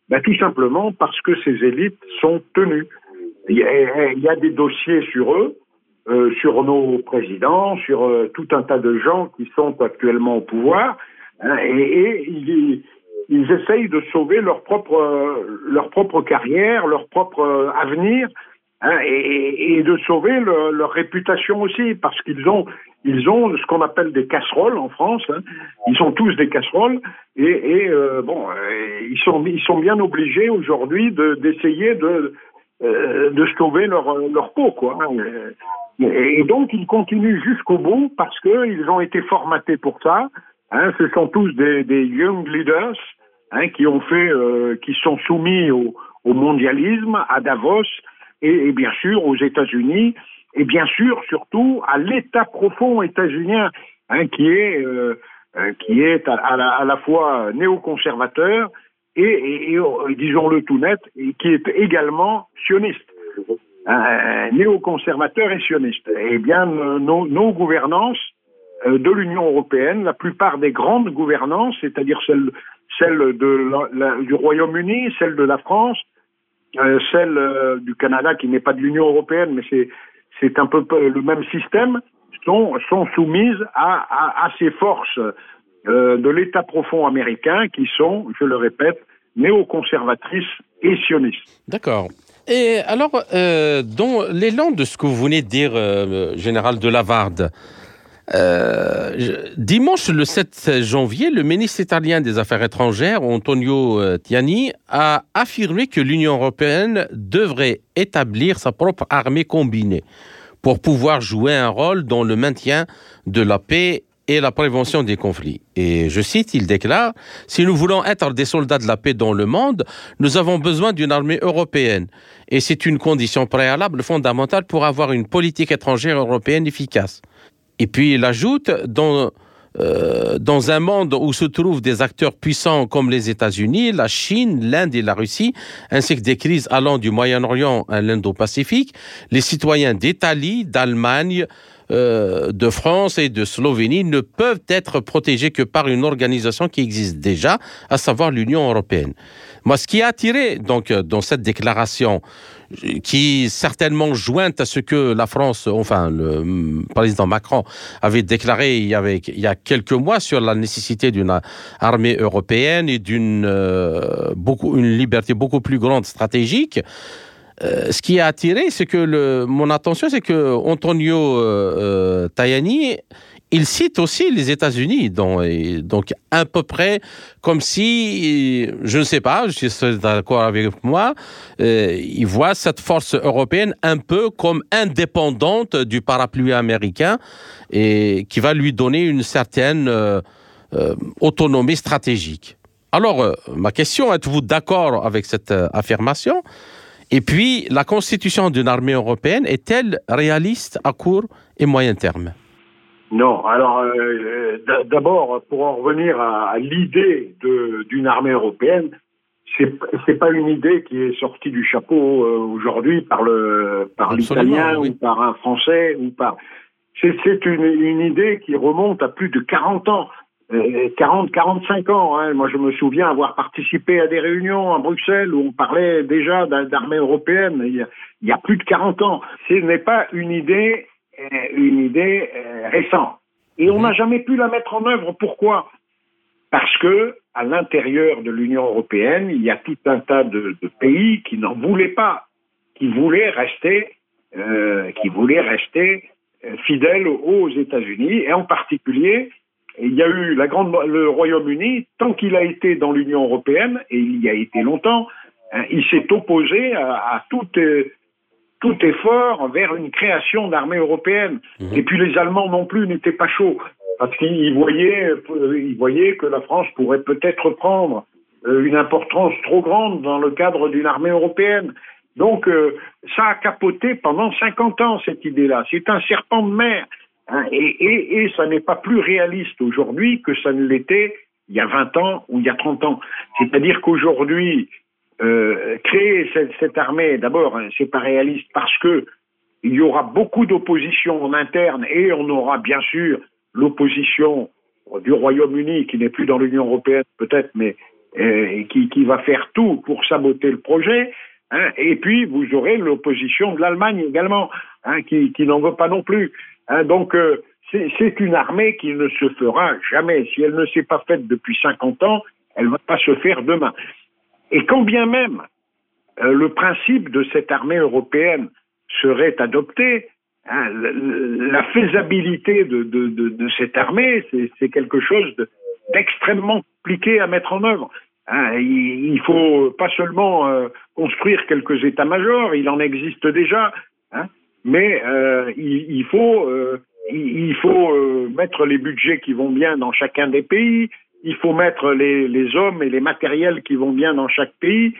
Ben, Tout simplement parce que ces élites sont tenues. Il y a, des dossiers sur eux, euh, sur nos présidents, sur euh, tout un tas de gens qui sont actuellement au pouvoir, hein, et, ils, ils, essayent de sauver leur propre, leur propre carrière, leur propre avenir, hein, et, de sauver leur réputation aussi, parce qu'ils ont ils ont ce qu'on appelle des casseroles en France. Hein. Ils sont tous des casseroles et, euh, bon, euh, ils sont ils sont bien obligés aujourd'hui d'essayer de euh, de sauver leur leur peau quoi. Et, donc ils continuent jusqu'au bout parce que ils ont été formatés pour ça. Hein. Ce sont tous des, young leaders qui ont fait qui sont soumis au mondialisme à Davos et, bien sûr aux États-Unis et bien sûr surtout à l'État profond états-unien hein, qui est euh, euh, qui est à, la, fois néoconservateur et, et, disons-le tout net, et qui est également sioniste. Euh, néoconservateur et sioniste. Eh bien, nos, gouvernances euh, de l'Union européenne, la plupart des grandes gouvernances, c'est-à-dire celle, celle du Royaume-Uni, celle de la France, euh, celle euh, du Canada qui n'est pas de l'Union européenne, mais c'est c'est un peu le même système, sont, sont soumises à, à, à ces forces euh, de l'État profond américain qui sont, je le répète, néoconservatrices et sionistes. D'accord. Et alors, euh, dans l'élan de ce que vous venez de dire, euh, général de Lavarde, euh, dimanche le 7 janvier, le ministre italien des Affaires étrangères, Antonio euh, Tiani, a affirmé que l'Union européenne devrait établir sa propre armée combinée pour pouvoir jouer un rôle dans le maintien de la paix et la prévention des conflits. Et je cite, il déclare, Si nous voulons être des soldats de la paix dans le monde, nous avons besoin d'une armée européenne. Et c'est une condition préalable fondamentale pour avoir une politique étrangère européenne efficace. Et puis il ajoute, dans, euh, dans un monde où se trouvent des acteurs puissants comme les États-Unis, la Chine, l'Inde et la Russie, ainsi que des crises allant du Moyen-Orient à l'Indo-Pacifique, les citoyens d'Italie, d'Allemagne, euh, de France et de Slovénie ne peuvent être protégés que par une organisation qui existe déjà, à savoir l'Union européenne. Moi, ce qui a attiré donc dans cette déclaration, qui certainement jointe à ce que la France, enfin le président Macron avait déclaré il y, avait, il y a quelques mois sur la nécessité d'une armée européenne et d'une euh, liberté beaucoup plus grande stratégique. Euh, ce qui a attiré, c'est que le, mon attention, c'est que Antonio euh, Tajani il cite aussi les États-Unis, donc à peu près comme si, je ne sais pas, je suis d'accord avec moi, euh, il voit cette force européenne un peu comme indépendante du parapluie américain et qui va lui donner une certaine... Euh, autonomie stratégique. Alors, ma question, êtes-vous d'accord avec cette affirmation? Et puis, la constitution d'une armée européenne est-elle réaliste à court et moyen terme? Non, alors d'abord, pour en revenir à, l'idée d'une armée européenne, c'est pas une idée qui est sortie du chapeau euh, aujourd'hui par le par l'italien ou par un français ou par c'est une, une idée qui remonte à plus de 40 ans. 40, euh, 45 ans. Hein. Moi, je me souviens avoir participé à des réunions à Bruxelles où on parlait déjà d'armée européenne il y, a, il y, a, plus de 40 ans. Ce n'est pas une idée, euh, une idée récente. Et on mhm. n'a jamais pu la mettre en œuvre. Pourquoi? Parce que à l'intérieur de l'Union européenne, il y a tout un tas de, pays qui n'en voulaient pas, qui voulaient rester, euh, qui voulaient rester euh, fidèles aux États-Unis, et en particulier, il y a eu la grande, le Royaume-Uni, tant qu'il a été dans l'Union européenne, et il y a été longtemps, hein, il s'est opposé à, à tout, euh, tout effort vers une création d'armée européenne. Mmh. Et puis les Allemands non plus n'étaient pas chauds parce qu'il voyait, il voyait que la France pourrait peut-être prendre euh, une importance trop grande dans le cadre d'une armée européenne. Donc, euh, ça a capoté pendant 50 ans, cette idée-là. C'est un serpent de mer. Hein, et, ça n'est pas plus réaliste aujourd'hui que ça ne l'était il y a 20 ans ou il y a 30 ans. C'est-à-dire qu'aujourd'hui, euh, créer cette, armée, d'abord, c'est pas réaliste parce que il y aura beaucoup d'opposition en interne et on aura bien sûr l'opposition du Royaume-Uni, qui n'est plus dans l'Union européenne peut-être, mais euh, qui, va faire tout pour saboter le projet. Hein, et puis, vous aurez l'opposition de l'Allemagne également, hein, qui, qui n'en veut pas non plus. Hein, donc, euh, c'est une armée qui ne se fera jamais. Si elle ne s'est pas faite depuis 50 ans, elle ne va pas se faire demain. Et quand bien même euh, le principe de cette armée européenne serait adopté, Hein, la faisabilité de, cette armée, c'est quelque chose d'extrêmement compliqué à mettre en œuvre. Hein, il, faut pas seulement euh, construire quelques états-majors, il en existe déjà, hein, mais euh, il, faut, mettre les budgets qui vont bien dans chacun des pays, il faut mettre les, les hommes et les matériels qui vont bien dans chaque pays,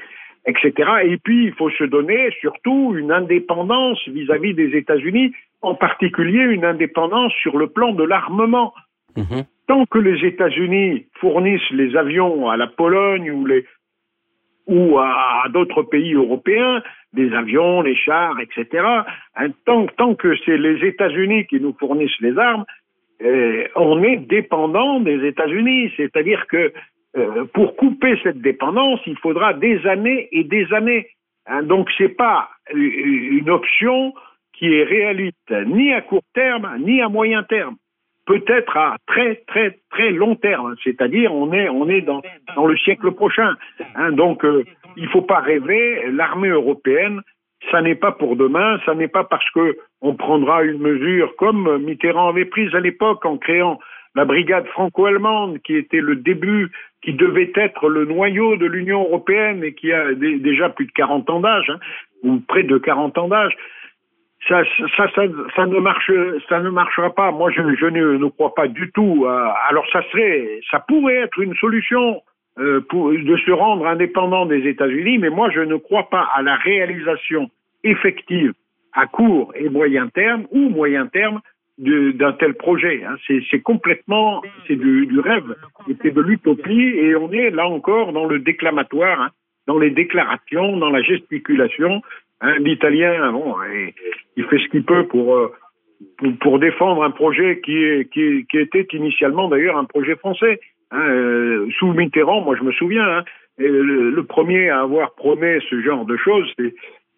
etc. Et puis, il faut se donner surtout une indépendance vis-à-vis des États-Unis, en particulier une indépendance sur le plan de l'armement. Mhm. Tant que les États-Unis fournissent les avions à la Pologne ou, les, ou à, d'autres pays européens, des avions, les chars, etc., hein, tant, tant, que c'est les États-Unis qui nous fournissent les armes, eh, on est dépendant des États-Unis. C'est-à-dire que euh, pour couper cette dépendance, il faudra des années et des années. Hein, donc c'est pas une option qui est réaliste ni à court terme ni à moyen terme. Peut-être à très très très long terme, c'est-à-dire on est on est dans le siècle prochain. Hein, donc euh, il faut pas rêver. L'armée européenne, ça n'est pas pour demain, ça n'est pas parce que on prendra une mesure comme Mitterrand avait prise à l'époque en créant la brigade franco-allemande, qui était le début, qui devait être le noyau de l'Union européenne et qui a déjà plus de 40 ans d'âge, hein, ou près de 40 ans d'âge, ça, ne marchera pas. Moi, je, ne, crois pas du tout. alors, ça serait, ça pourrait être une solution euh, pour, de se rendre indépendant des États-Unis, mais moi, je ne crois pas à la réalisation effective à court et moyen terme ou moyen terme d'un tel projet. Hein. C'est complètement, c'est du, rêve, c'est de l'utopie, et on est là encore dans le déclamatoire, hein, dans les déclarations, dans la gesticulation. Hein. L'Italien, bon, il fait ce qu'il peut pour, euh, pour, défendre un projet qui était initialement d'ailleurs un projet français. Hein, euh, sous Mitterrand, moi je me souviens, hein, le, le, premier à avoir promis ce genre de choses,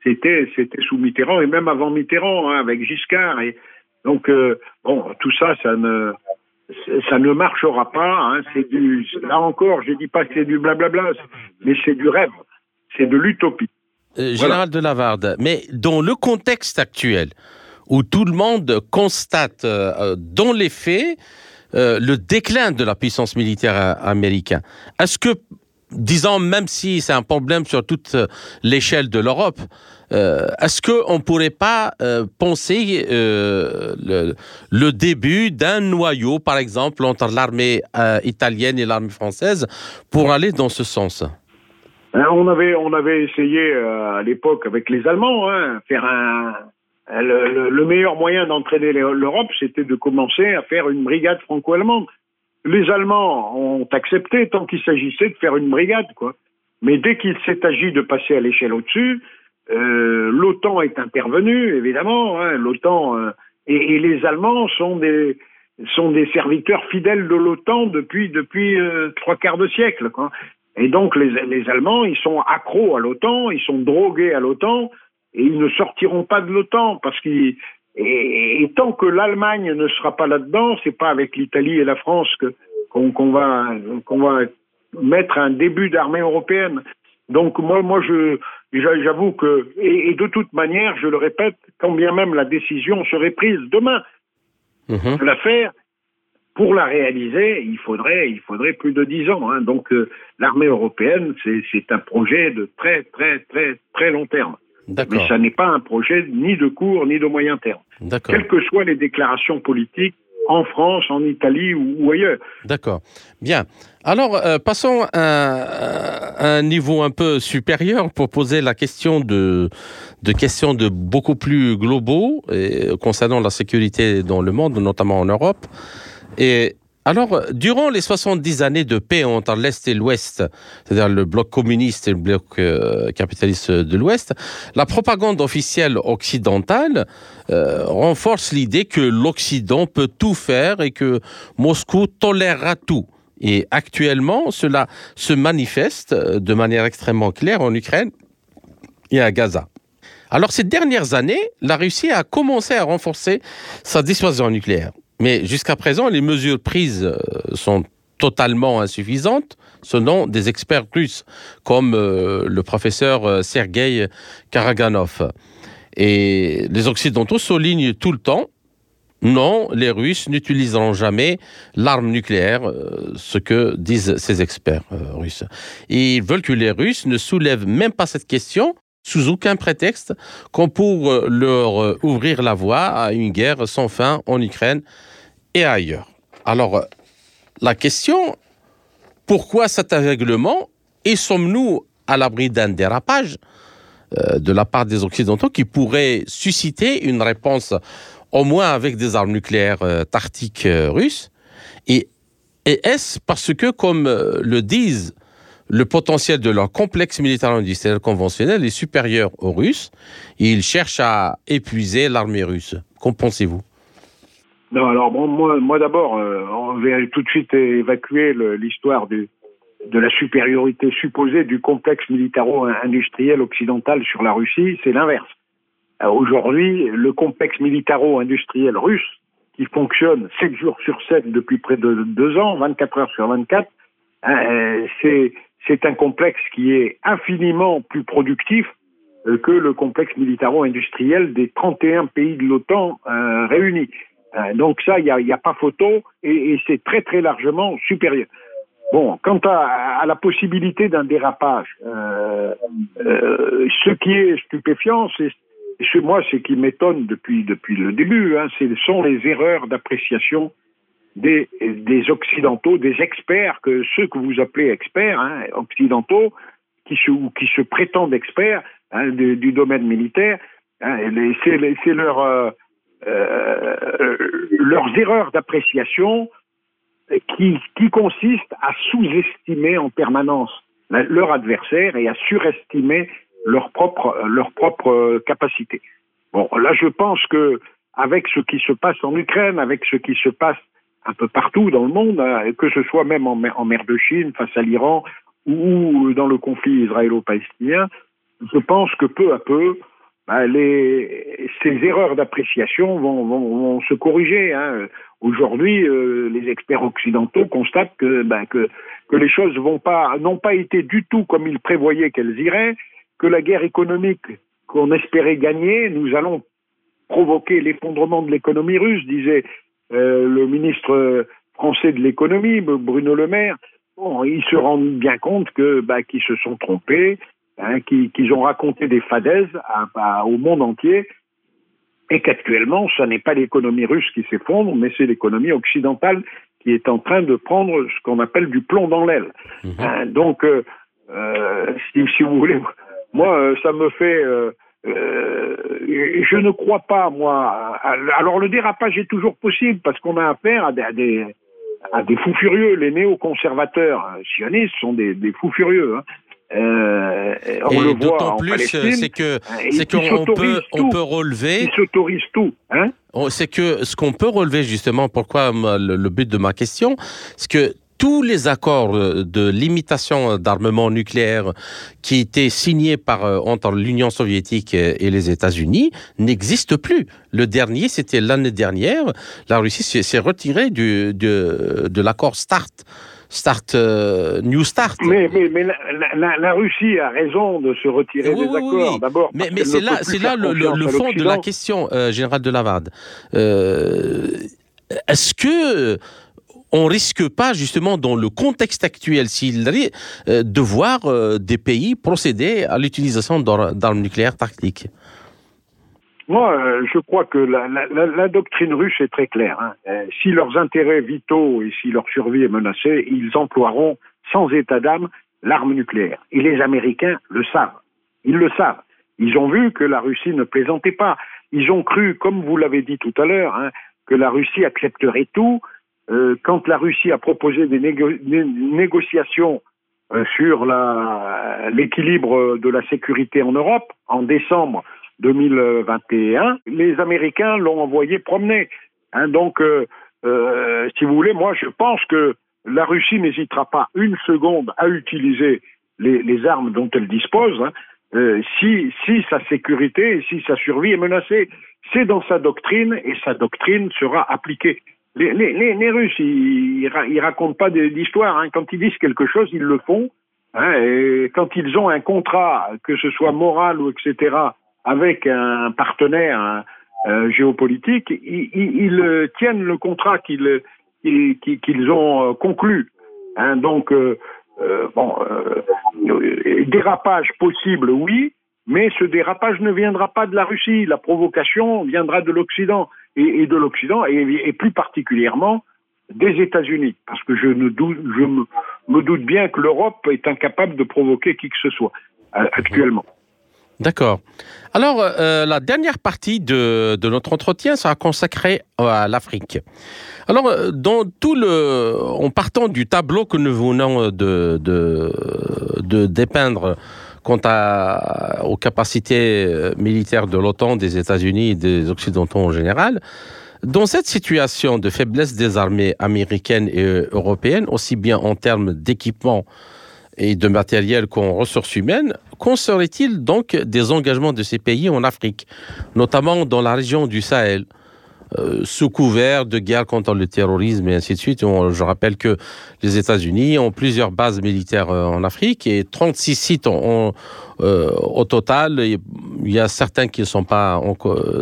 c'était sous Mitterrand et même avant Mitterrand, hein, avec Giscard et donc, euh, bon, tout ça, ça ne, ça ne marchera pas. C'est du, là encore, je dis pas que c'est du blablabla, mais c'est du rêve, c'est de l'utopie. Euh, Général de Lavarde, mais dans le contexte actuel, où tout le monde constate euh, dans les faits le déclin de la puissance militaire américaine, est-ce que disons, même si c'est un problème sur toute l'échelle de l'Europe, euh, est-ce qu'on ne pourrait pas euh, penser euh, le, début d'un noyau, par exemple, entre l'armée italienne et l'armée française pour aller dans ce sens? On avait, on avait essayé à l'époque avec les Allemands, hein, faire un, le, le meilleur moyen d'entraîner l'Europe, c'était de commencer à faire une brigade franco-allemande. Les Allemands ont accepté tant qu'il s'agissait de faire une brigade, quoi. Mais dès qu'il s'est agi de passer à l'échelle au-dessus, euh, l'OTAN est intervenu, évidemment. Hein, L'OTAN euh, et, les Allemands sont des serviteurs fidèles de l'OTAN depuis depuis euh, trois quarts de siècle. Quoi. Et donc les, les Allemands, ils sont accros à l'OTAN, ils sont drogués à l'OTAN, et ils ne sortiront pas de l'OTAN parce qu'ils et, et, tant que l'Allemagne ne sera pas là-dedans, c'est pas avec l'Italie et la France que qu'on va qu'on va mettre un début d'armée européenne. Donc moi, moi, je, j'avoue que, et, de toute manière, je le répète, quand bien même la décision serait prise demain mhm. de la faire, pour la réaliser, il faudrait, il faudrait plus de dix ans. Hein. Donc euh, l'armée européenne, c'est un projet de très, très, très, très long terme. Mais ça n'est pas un projet ni de court ni de moyen terme. Quelles que soient les déclarations politiques en France, en Italie ou, ailleurs. D'accord. Bien. Alors, euh, passons à, un niveau un peu supérieur pour poser la question de, de questions de beaucoup plus globaux concernant la sécurité dans le monde, notamment en Europe. Et alors, durant les 70 années de paix entre l'Est et l'Ouest, c'est-à-dire le bloc communiste et le bloc euh, capitaliste de l'Ouest, la propagande officielle occidentale euh, renforce l'idée que l'Occident peut tout faire et que Moscou tolérera tout. Et actuellement, cela se manifeste euh, de manière extrêmement claire en Ukraine et à Gaza. Alors, ces dernières années, la Russie a commencé à renforcer sa dissuasion nucléaire. Mais jusqu'à présent, les mesures prises euh, sont totalement insuffisantes selon des experts russes, comme euh, le professeur euh, Sergei Karaganov. Et les Occidentaux soulignent tout le temps non, les Russes n'utiliseront jamais l'arme nucléaire, ce que disent ces experts russes. Ils veulent que les Russes ne soulèvent même pas cette question sous aucun prétexte qu'on pour leur ouvrir la voie à une guerre sans fin en Ukraine et ailleurs. Alors, la question, pourquoi cet aveuglement et sommes-nous à l'abri d'un dérapage euh, de la part des Occidentaux qui pourrait susciter une réponse au moins avec des armes nucléaires euh, tactiques euh, russes? Et est-ce parce que, comme le disent le potentiel de leur complexe militaire-industriel conventionnel est supérieur aux Russes. Et ils cherchent à épuiser l'armée russe. Qu'en pensez-vous? Non, alors moi, moi d'abord, euh, on va tout de suite évacuer l'histoire de la supériorité supposée du complexe militaro-industriel occidental sur la Russie. C'est l'inverse. Euh, aujourd'hui, le complexe militaro-industriel russe, qui fonctionne 7 jours sur 7 depuis près de 2 ans, 24 heures sur 24, euh, c'est c'est un complexe qui est infiniment plus productif euh, que le complexe militaro-industriel des 31 pays de l'OTAN euh, réunis. Euh, donc ça, il n'y a, a, pas photo et, c'est très très largement supérieur. Bon, quant à, la possibilité d'un dérapage, ce qui est stupéfiant, c'est moi, ce qui m'étonne depuis depuis le début, hein, ce sont les erreurs d'appréciation des, occidentaux, des experts, que ceux que vous appelez experts, hein, occidentaux, qui se, qui se prétendent experts hein, du, domaine militaire, hein, c'est leur, euh, euh, leurs erreurs d'appréciation qui, qui consistent à sous-estimer en permanence leur adversaire et à surestimer leur propre, leur capacité. Bon, là, je pense que avec ce qui se passe en Ukraine, avec ce qui se passe un peu partout dans le monde, hein, que ce soit même en mer, de Chine face à l'Iran ou dans le conflit israélo-palestinien, je pense que peu à peu, bah, ces erreurs d'appréciation vont, se corriger. Hein. Aujourd'hui, euh, les experts occidentaux constatent que, bah, les choses vont pas, n'ont pas été du tout comme ils prévoyaient qu'elles iraient, que la guerre économique qu'on espérait gagner, nous allons provoquer l'effondrement de l'économie russe, disait euh, le ministre français de l'économie, Bruno Le Maire, bon, ils se rendent bien compte que bah, qu'ils se sont trompés, hein, qu'ils ont raconté des fadaises au monde entier, et qu'actuellement, ce n'est pas l'économie russe qui s'effondre, mais c'est l'économie occidentale qui est en train de prendre ce qu'on appelle du plomb dans l'aile. Mhm. Hein, donc, euh, euh, si, si, vous voulez, moi, euh, ça me fait... Euh, euh, je ne crois pas, moi. Alors, le dérapage est toujours possible parce qu'on a affaire à des, à des, à des fous furieux. Les néoconservateurs sionistes sont des, des fous furieux. Hein. Euh, on et d'autant plus, c'est que c'est qu'on peut on peut relever. Ils s'autorisent tout, hein C'est que ce qu'on peut relever justement, pourquoi le but de ma question, c'est que tous les accords de limitation d'armement nucléaire qui étaient signés par, euh, entre l'Union soviétique et les États-Unis n'existent plus. Le dernier, c'était l'année dernière. La Russie s'est retirée du, de, de l'accord START. Start, euh, New Start. Mais, mais, mais la, la, Russie a raison de se retirer des accords. D'abord, mais, mais c'est là, c'est là le, le, fond de la question, euh, général de Lavade. Euh, Est-ce que on risque pas justement dans le contexte actuel euh, de voir euh, des pays procéder à l'utilisation d'armes nucléaires tactiques moi, euh, je crois que la, doctrine russe est très claire. Hein. Si leurs intérêts vitaux et si leur survie est menacée, ils emploieront sans état d'âme l'arme nucléaire. Et les Américains le savent. Ils le savent. Ils ont vu que la Russie ne plaisantait pas. Ils ont cru, comme vous l'avez dit tout à l'heure, hein, que la Russie accepterait tout, euh, quand la Russie a proposé des négociations euh, sur l'équilibre de la sécurité en Europe en décembre 2021, les Américains l'ont envoyé promener. Hein, donc, euh, si vous voulez, moi je pense que la Russie n'hésitera pas une seconde à utiliser les, armes dont elle dispose hein, si, si sa sécurité, si sa survie est menacée. C'est dans sa doctrine et sa doctrine sera appliquée. Les, Russes, ils, racontent pas d'histoire. Hein. Quand ils disent quelque chose, ils le font. Hein, et quand ils ont un contrat, que ce soit moral ou etc., avec un partenaire euh, géopolitique, ils, ils, tiennent le contrat qu'ils ont euh, conclu. Hein, donc, euh, euh bon, dérapage possible, oui, mais ce dérapage ne viendra pas de la Russie. La provocation viendra de l'Occident et, de l'Occident et, plus particulièrement des États-Unis, parce que je, me, doute bien que l'Europe est incapable de provoquer qui que ce soit euh, actuellement. D'accord. Alors, euh, la dernière partie de, notre entretien sera consacrée à l'Afrique. Alors, euh, dans tout le, en partant du tableau que nous venons de, de, de dépeindre quant à, aux capacités euh, militaires de l'OTAN, des États-Unis et des Occidentaux en général, dans cette situation de faiblesse des armées américaines et européennes, aussi bien en termes d'équipement et de matériel qu'en ressources humaines, qu'en serait-il donc des engagements de ces pays en Afrique, notamment dans la région du Sahel? euh, sous couvert de guerre contre le terrorisme et ainsi de suite. je rappelle que les États-Unis ont plusieurs bases militaires euh, en Afrique et 36 sites euh, au total. Il y a certains qui ne sont pas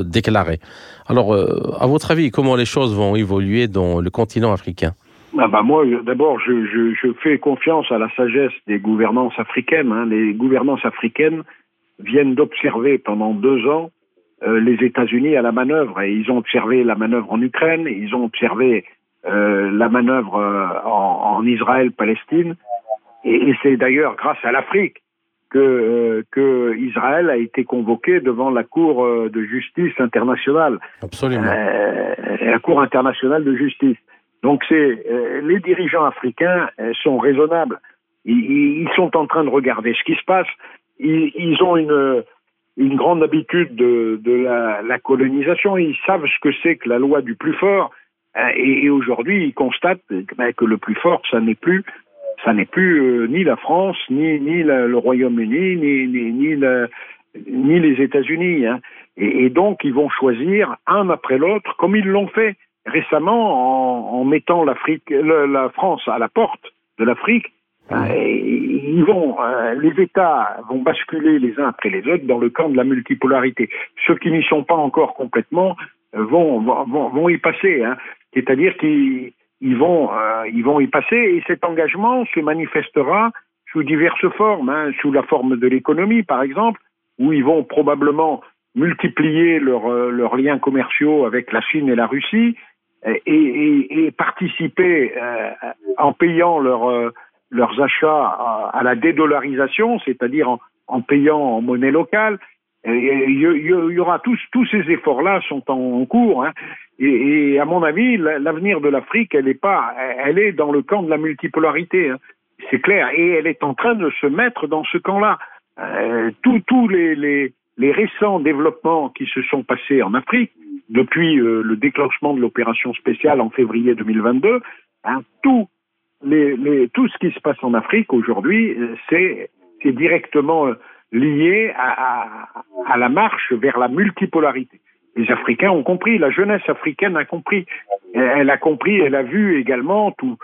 déclarés. Alors, à votre avis, comment les choses vont évoluer dans le continent africain? Ah bah moi, d'abord, je, fais confiance à la sagesse des gouvernances africaines. Hein. Les gouvernances africaines viennent d'observer pendant deux ans euh, les États-Unis à la manœuvre. Et ils ont observé la manœuvre en Ukraine, ils ont observé euh, la manœuvre euh, en, en Israël-Palestine. Et, et c'est d'ailleurs grâce à l'Afrique que, que, Israël a été convoqué devant la Cour de justice internationale. Absolument. la Cour internationale de justice. Donc c'est les dirigeants africains sont raisonnables. Ils, ils, sont en train de regarder ce qui se passe. Ils, ils ont une une grande habitude de, la, colonisation. Ils savent ce que c'est que la loi du plus fort. Hein, et, aujourd'hui, ils constatent ben, que le plus fort, ça n'est plus, ça n'est plus euh, ni la France, ni, ni le Royaume-Uni, ni, ni, ni, les États-Unis. Hein. Et, et, donc, ils vont choisir un après l'autre, comme ils l'ont fait récemment en, en mettant l'Afrique, la France à la porte de l'Afrique ils vont, euh, les États vont basculer les uns après les autres dans le camp de la multipolarité. Ceux qui n'y sont pas encore complètement euh, vont, vont, vont y passer. Hein. C'est-à-dire qu'ils ils vont, euh, ils vont y passer et cet engagement se manifestera sous diverses formes, hein, sous la forme de l'économie par exemple, où ils vont probablement multiplier leurs euh, liens commerciaux avec la Chine et la Russie et, et, et participer euh, en payant leur, leurs achats à, la dédollarisation, c'est-à-dire en, payant en monnaie locale. Il y, aura tous tous ces efforts-là sont en, cours. Hein. Et, à mon avis, l'avenir de l'Afrique, elle est pas, elle est dans le camp de la multipolarité. Hein. C'est clair. Et elle est en train de se mettre dans ce camp-là. Euh, tous les, les, les récents développements qui se sont passés en Afrique, depuis euh, le déclenchement de l'opération spéciale en février 2022, hein, tout, les, les, tout ce qui se passe en Afrique aujourd'hui, euh, c'est directement euh, lié à, à, à, la marche vers la multipolarité. Les Africains ont compris, la jeunesse africaine a compris, elle a compris, elle a vu également tout,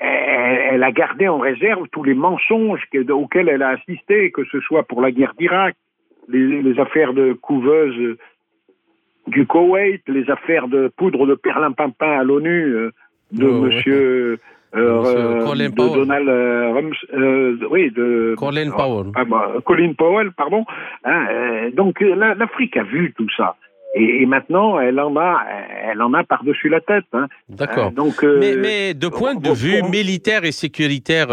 elle, elle a gardé en réserve tous les mensonges auxquels elle a assisté, que ce soit pour la guerre d'Irak, les, les, affaires de couveuses du Koweït, les affaires de poudre de perlimpinpin à l'ONU euh, de oh, Monsieur, ouais. Euh, Colin de Powell. Donald euh, Rums, euh, oui, de Colin Powell. Ah, bah, Colin Powell, pardon. Hein, donc l'Afrique a vu tout ça. Et, et, maintenant, elle en a, elle en a par-dessus la tête. Hein. D'accord. donc, mais, mais, de point de vue militaire et sécuritaire,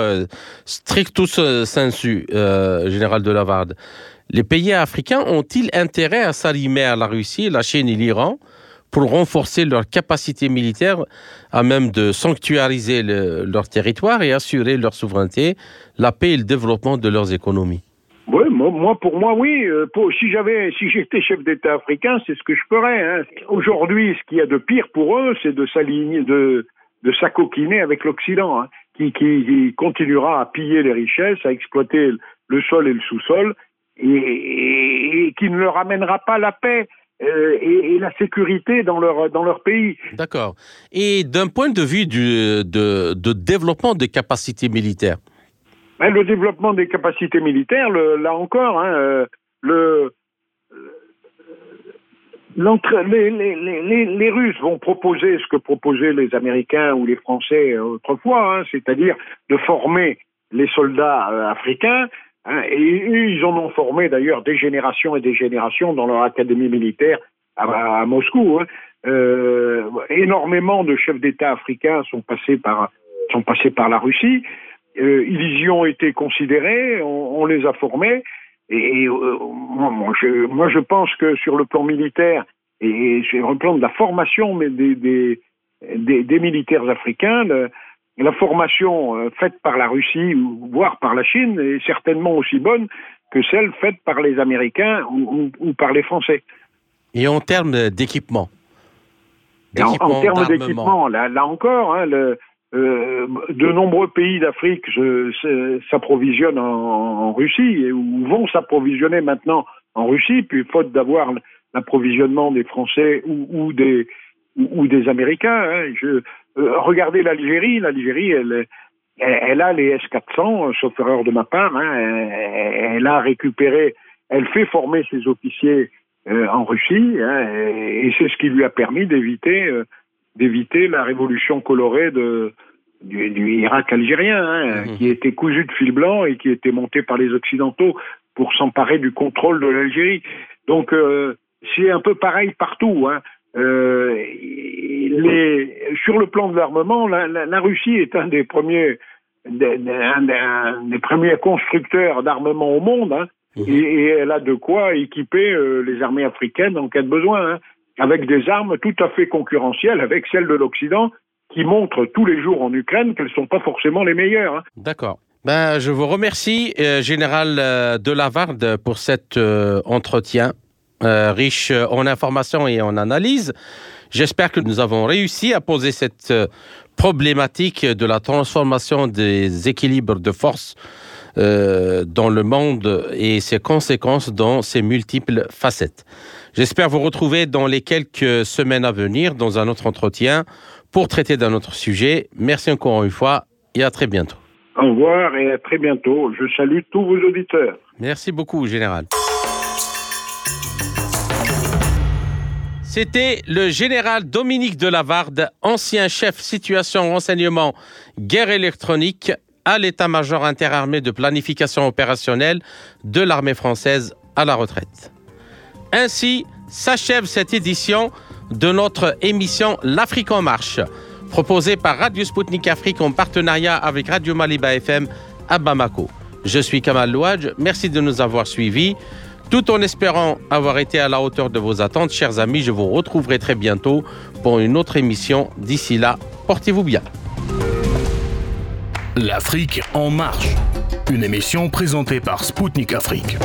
strictus sensu, général de Lavarde, les pays africains ont-ils intérêt à s'arrimer à la Russie, la Chine et l'Iran? Pour renforcer leur capacité militaire à même de sanctuariser le, leur territoire et assurer leur souveraineté, la paix et le développement de leurs économies oui, moi, pour moi, oui. Euh, si j'avais, si j'étais chef d'État africain, c'est ce que je ferais. Hein. Aujourd'hui, ce qu'il y a de pire pour eux, c'est de s'aligner, de, de s'acoquiner avec l'Occident, hein, qui, continuera à piller les richesses, à exploiter le sol et le sous-sol, et, et, et, qui ne leur amènera pas la paix. Euh, et, et, la sécurité dans leur, dans leur pays. D'accord. Et d'un point de vue du, de, de développement des capacités militaires? Ben, Le développement des capacités militaires, le, là encore, hein, euh, le, les, les, les, les, Russes vont proposer ce que proposaient les Américains ou les Français autrefois, hein, c'est-à-dire de former les soldats euh, africains Hein, et, ils en ont formé d'ailleurs des générations et des générations dans leur académie militaire à, à Moscou. Hein. Euh, énormément de chefs d'État africains sont passés par sont passés par la Russie. Euh, ils y ont été considérés, on, on les a formés. Et, et euh, moi, je, moi, je pense que sur le plan militaire et sur le plan de la formation mais des, des, des, des militaires africains, le, la formation euh, faite par la Russie, voire par la Chine, est certainement aussi bonne que celle faite par les Américains ou, ou, ou par les Français. Et en termes d'équipement? En, en, termes d'équipement, là, là, encore, hein, le, euh, de nombreux pays d'Afrique s'approvisionnent en, en, Russie ou vont s'approvisionner maintenant en Russie, puis faute d'avoir l'approvisionnement des Français ou, ou des, ou, des Américains. Hein. Je, regardez l'Algérie. L'Algérie, elle, elle, elle, a les S-400, sauf erreur de ma part. Hein. Elle, a récupéré, elle fait former ses officiers euh, en Russie, hein, et, et c'est ce qui lui a permis d'éviter euh, d'éviter la révolution colorée de, du, du Irak algérien, hein, mmh. qui était cousu de fil blanc et qui était monté par les Occidentaux pour s'emparer du contrôle de l'Algérie. Donc, euh, c'est un peu pareil partout. Hein. Euh, les, sur le plan de l'armement, la, la, la, Russie est un des premiers, des, un, un des premiers constructeurs d'armement au monde, hein, mmh. et, et, elle a de quoi équiper euh, les armées africaines en cas de besoin, hein, avec des armes tout à fait concurrentielles avec celles de l'Occident, qui montrent tous les jours en Ukraine qu'elles ne sont pas forcément les meilleures. Hein. D'accord. Ben, je vous remercie, euh, Général Delavarde, pour cet entretien euh, riche en informations et en analyses. J'espère que nous avons réussi à poser cette euh, problématique de la transformation des équilibres de force euh, dans le monde et ses conséquences dans ses multiples facettes. J'espère vous retrouver dans les quelques semaines à venir dans un autre entretien pour traiter d'un autre sujet. Merci encore une fois et à très bientôt. Au revoir et à très bientôt. Je salue tous vos auditeurs. Merci beaucoup, Général. C'était le général Dominique Delavarde, ancien chef situation renseignement guerre électronique à l'état-major interarmé de planification opérationnelle de l'armée française à la retraite. Ainsi s'achève cette édition de notre émission L'Afrique en marche, proposée par Radio Sputnik Afrique en partenariat avec Radio Maliba FM à Bamako. Je suis Kamal Louadj, merci de nous avoir suivis. Tout en espérant avoir été à la hauteur de vos attentes, chers amis, je vous retrouverai très bientôt pour une autre émission. D'ici là, portez-vous bien. L'Afrique en marche, une émission présentée par Spoutnik Afrique.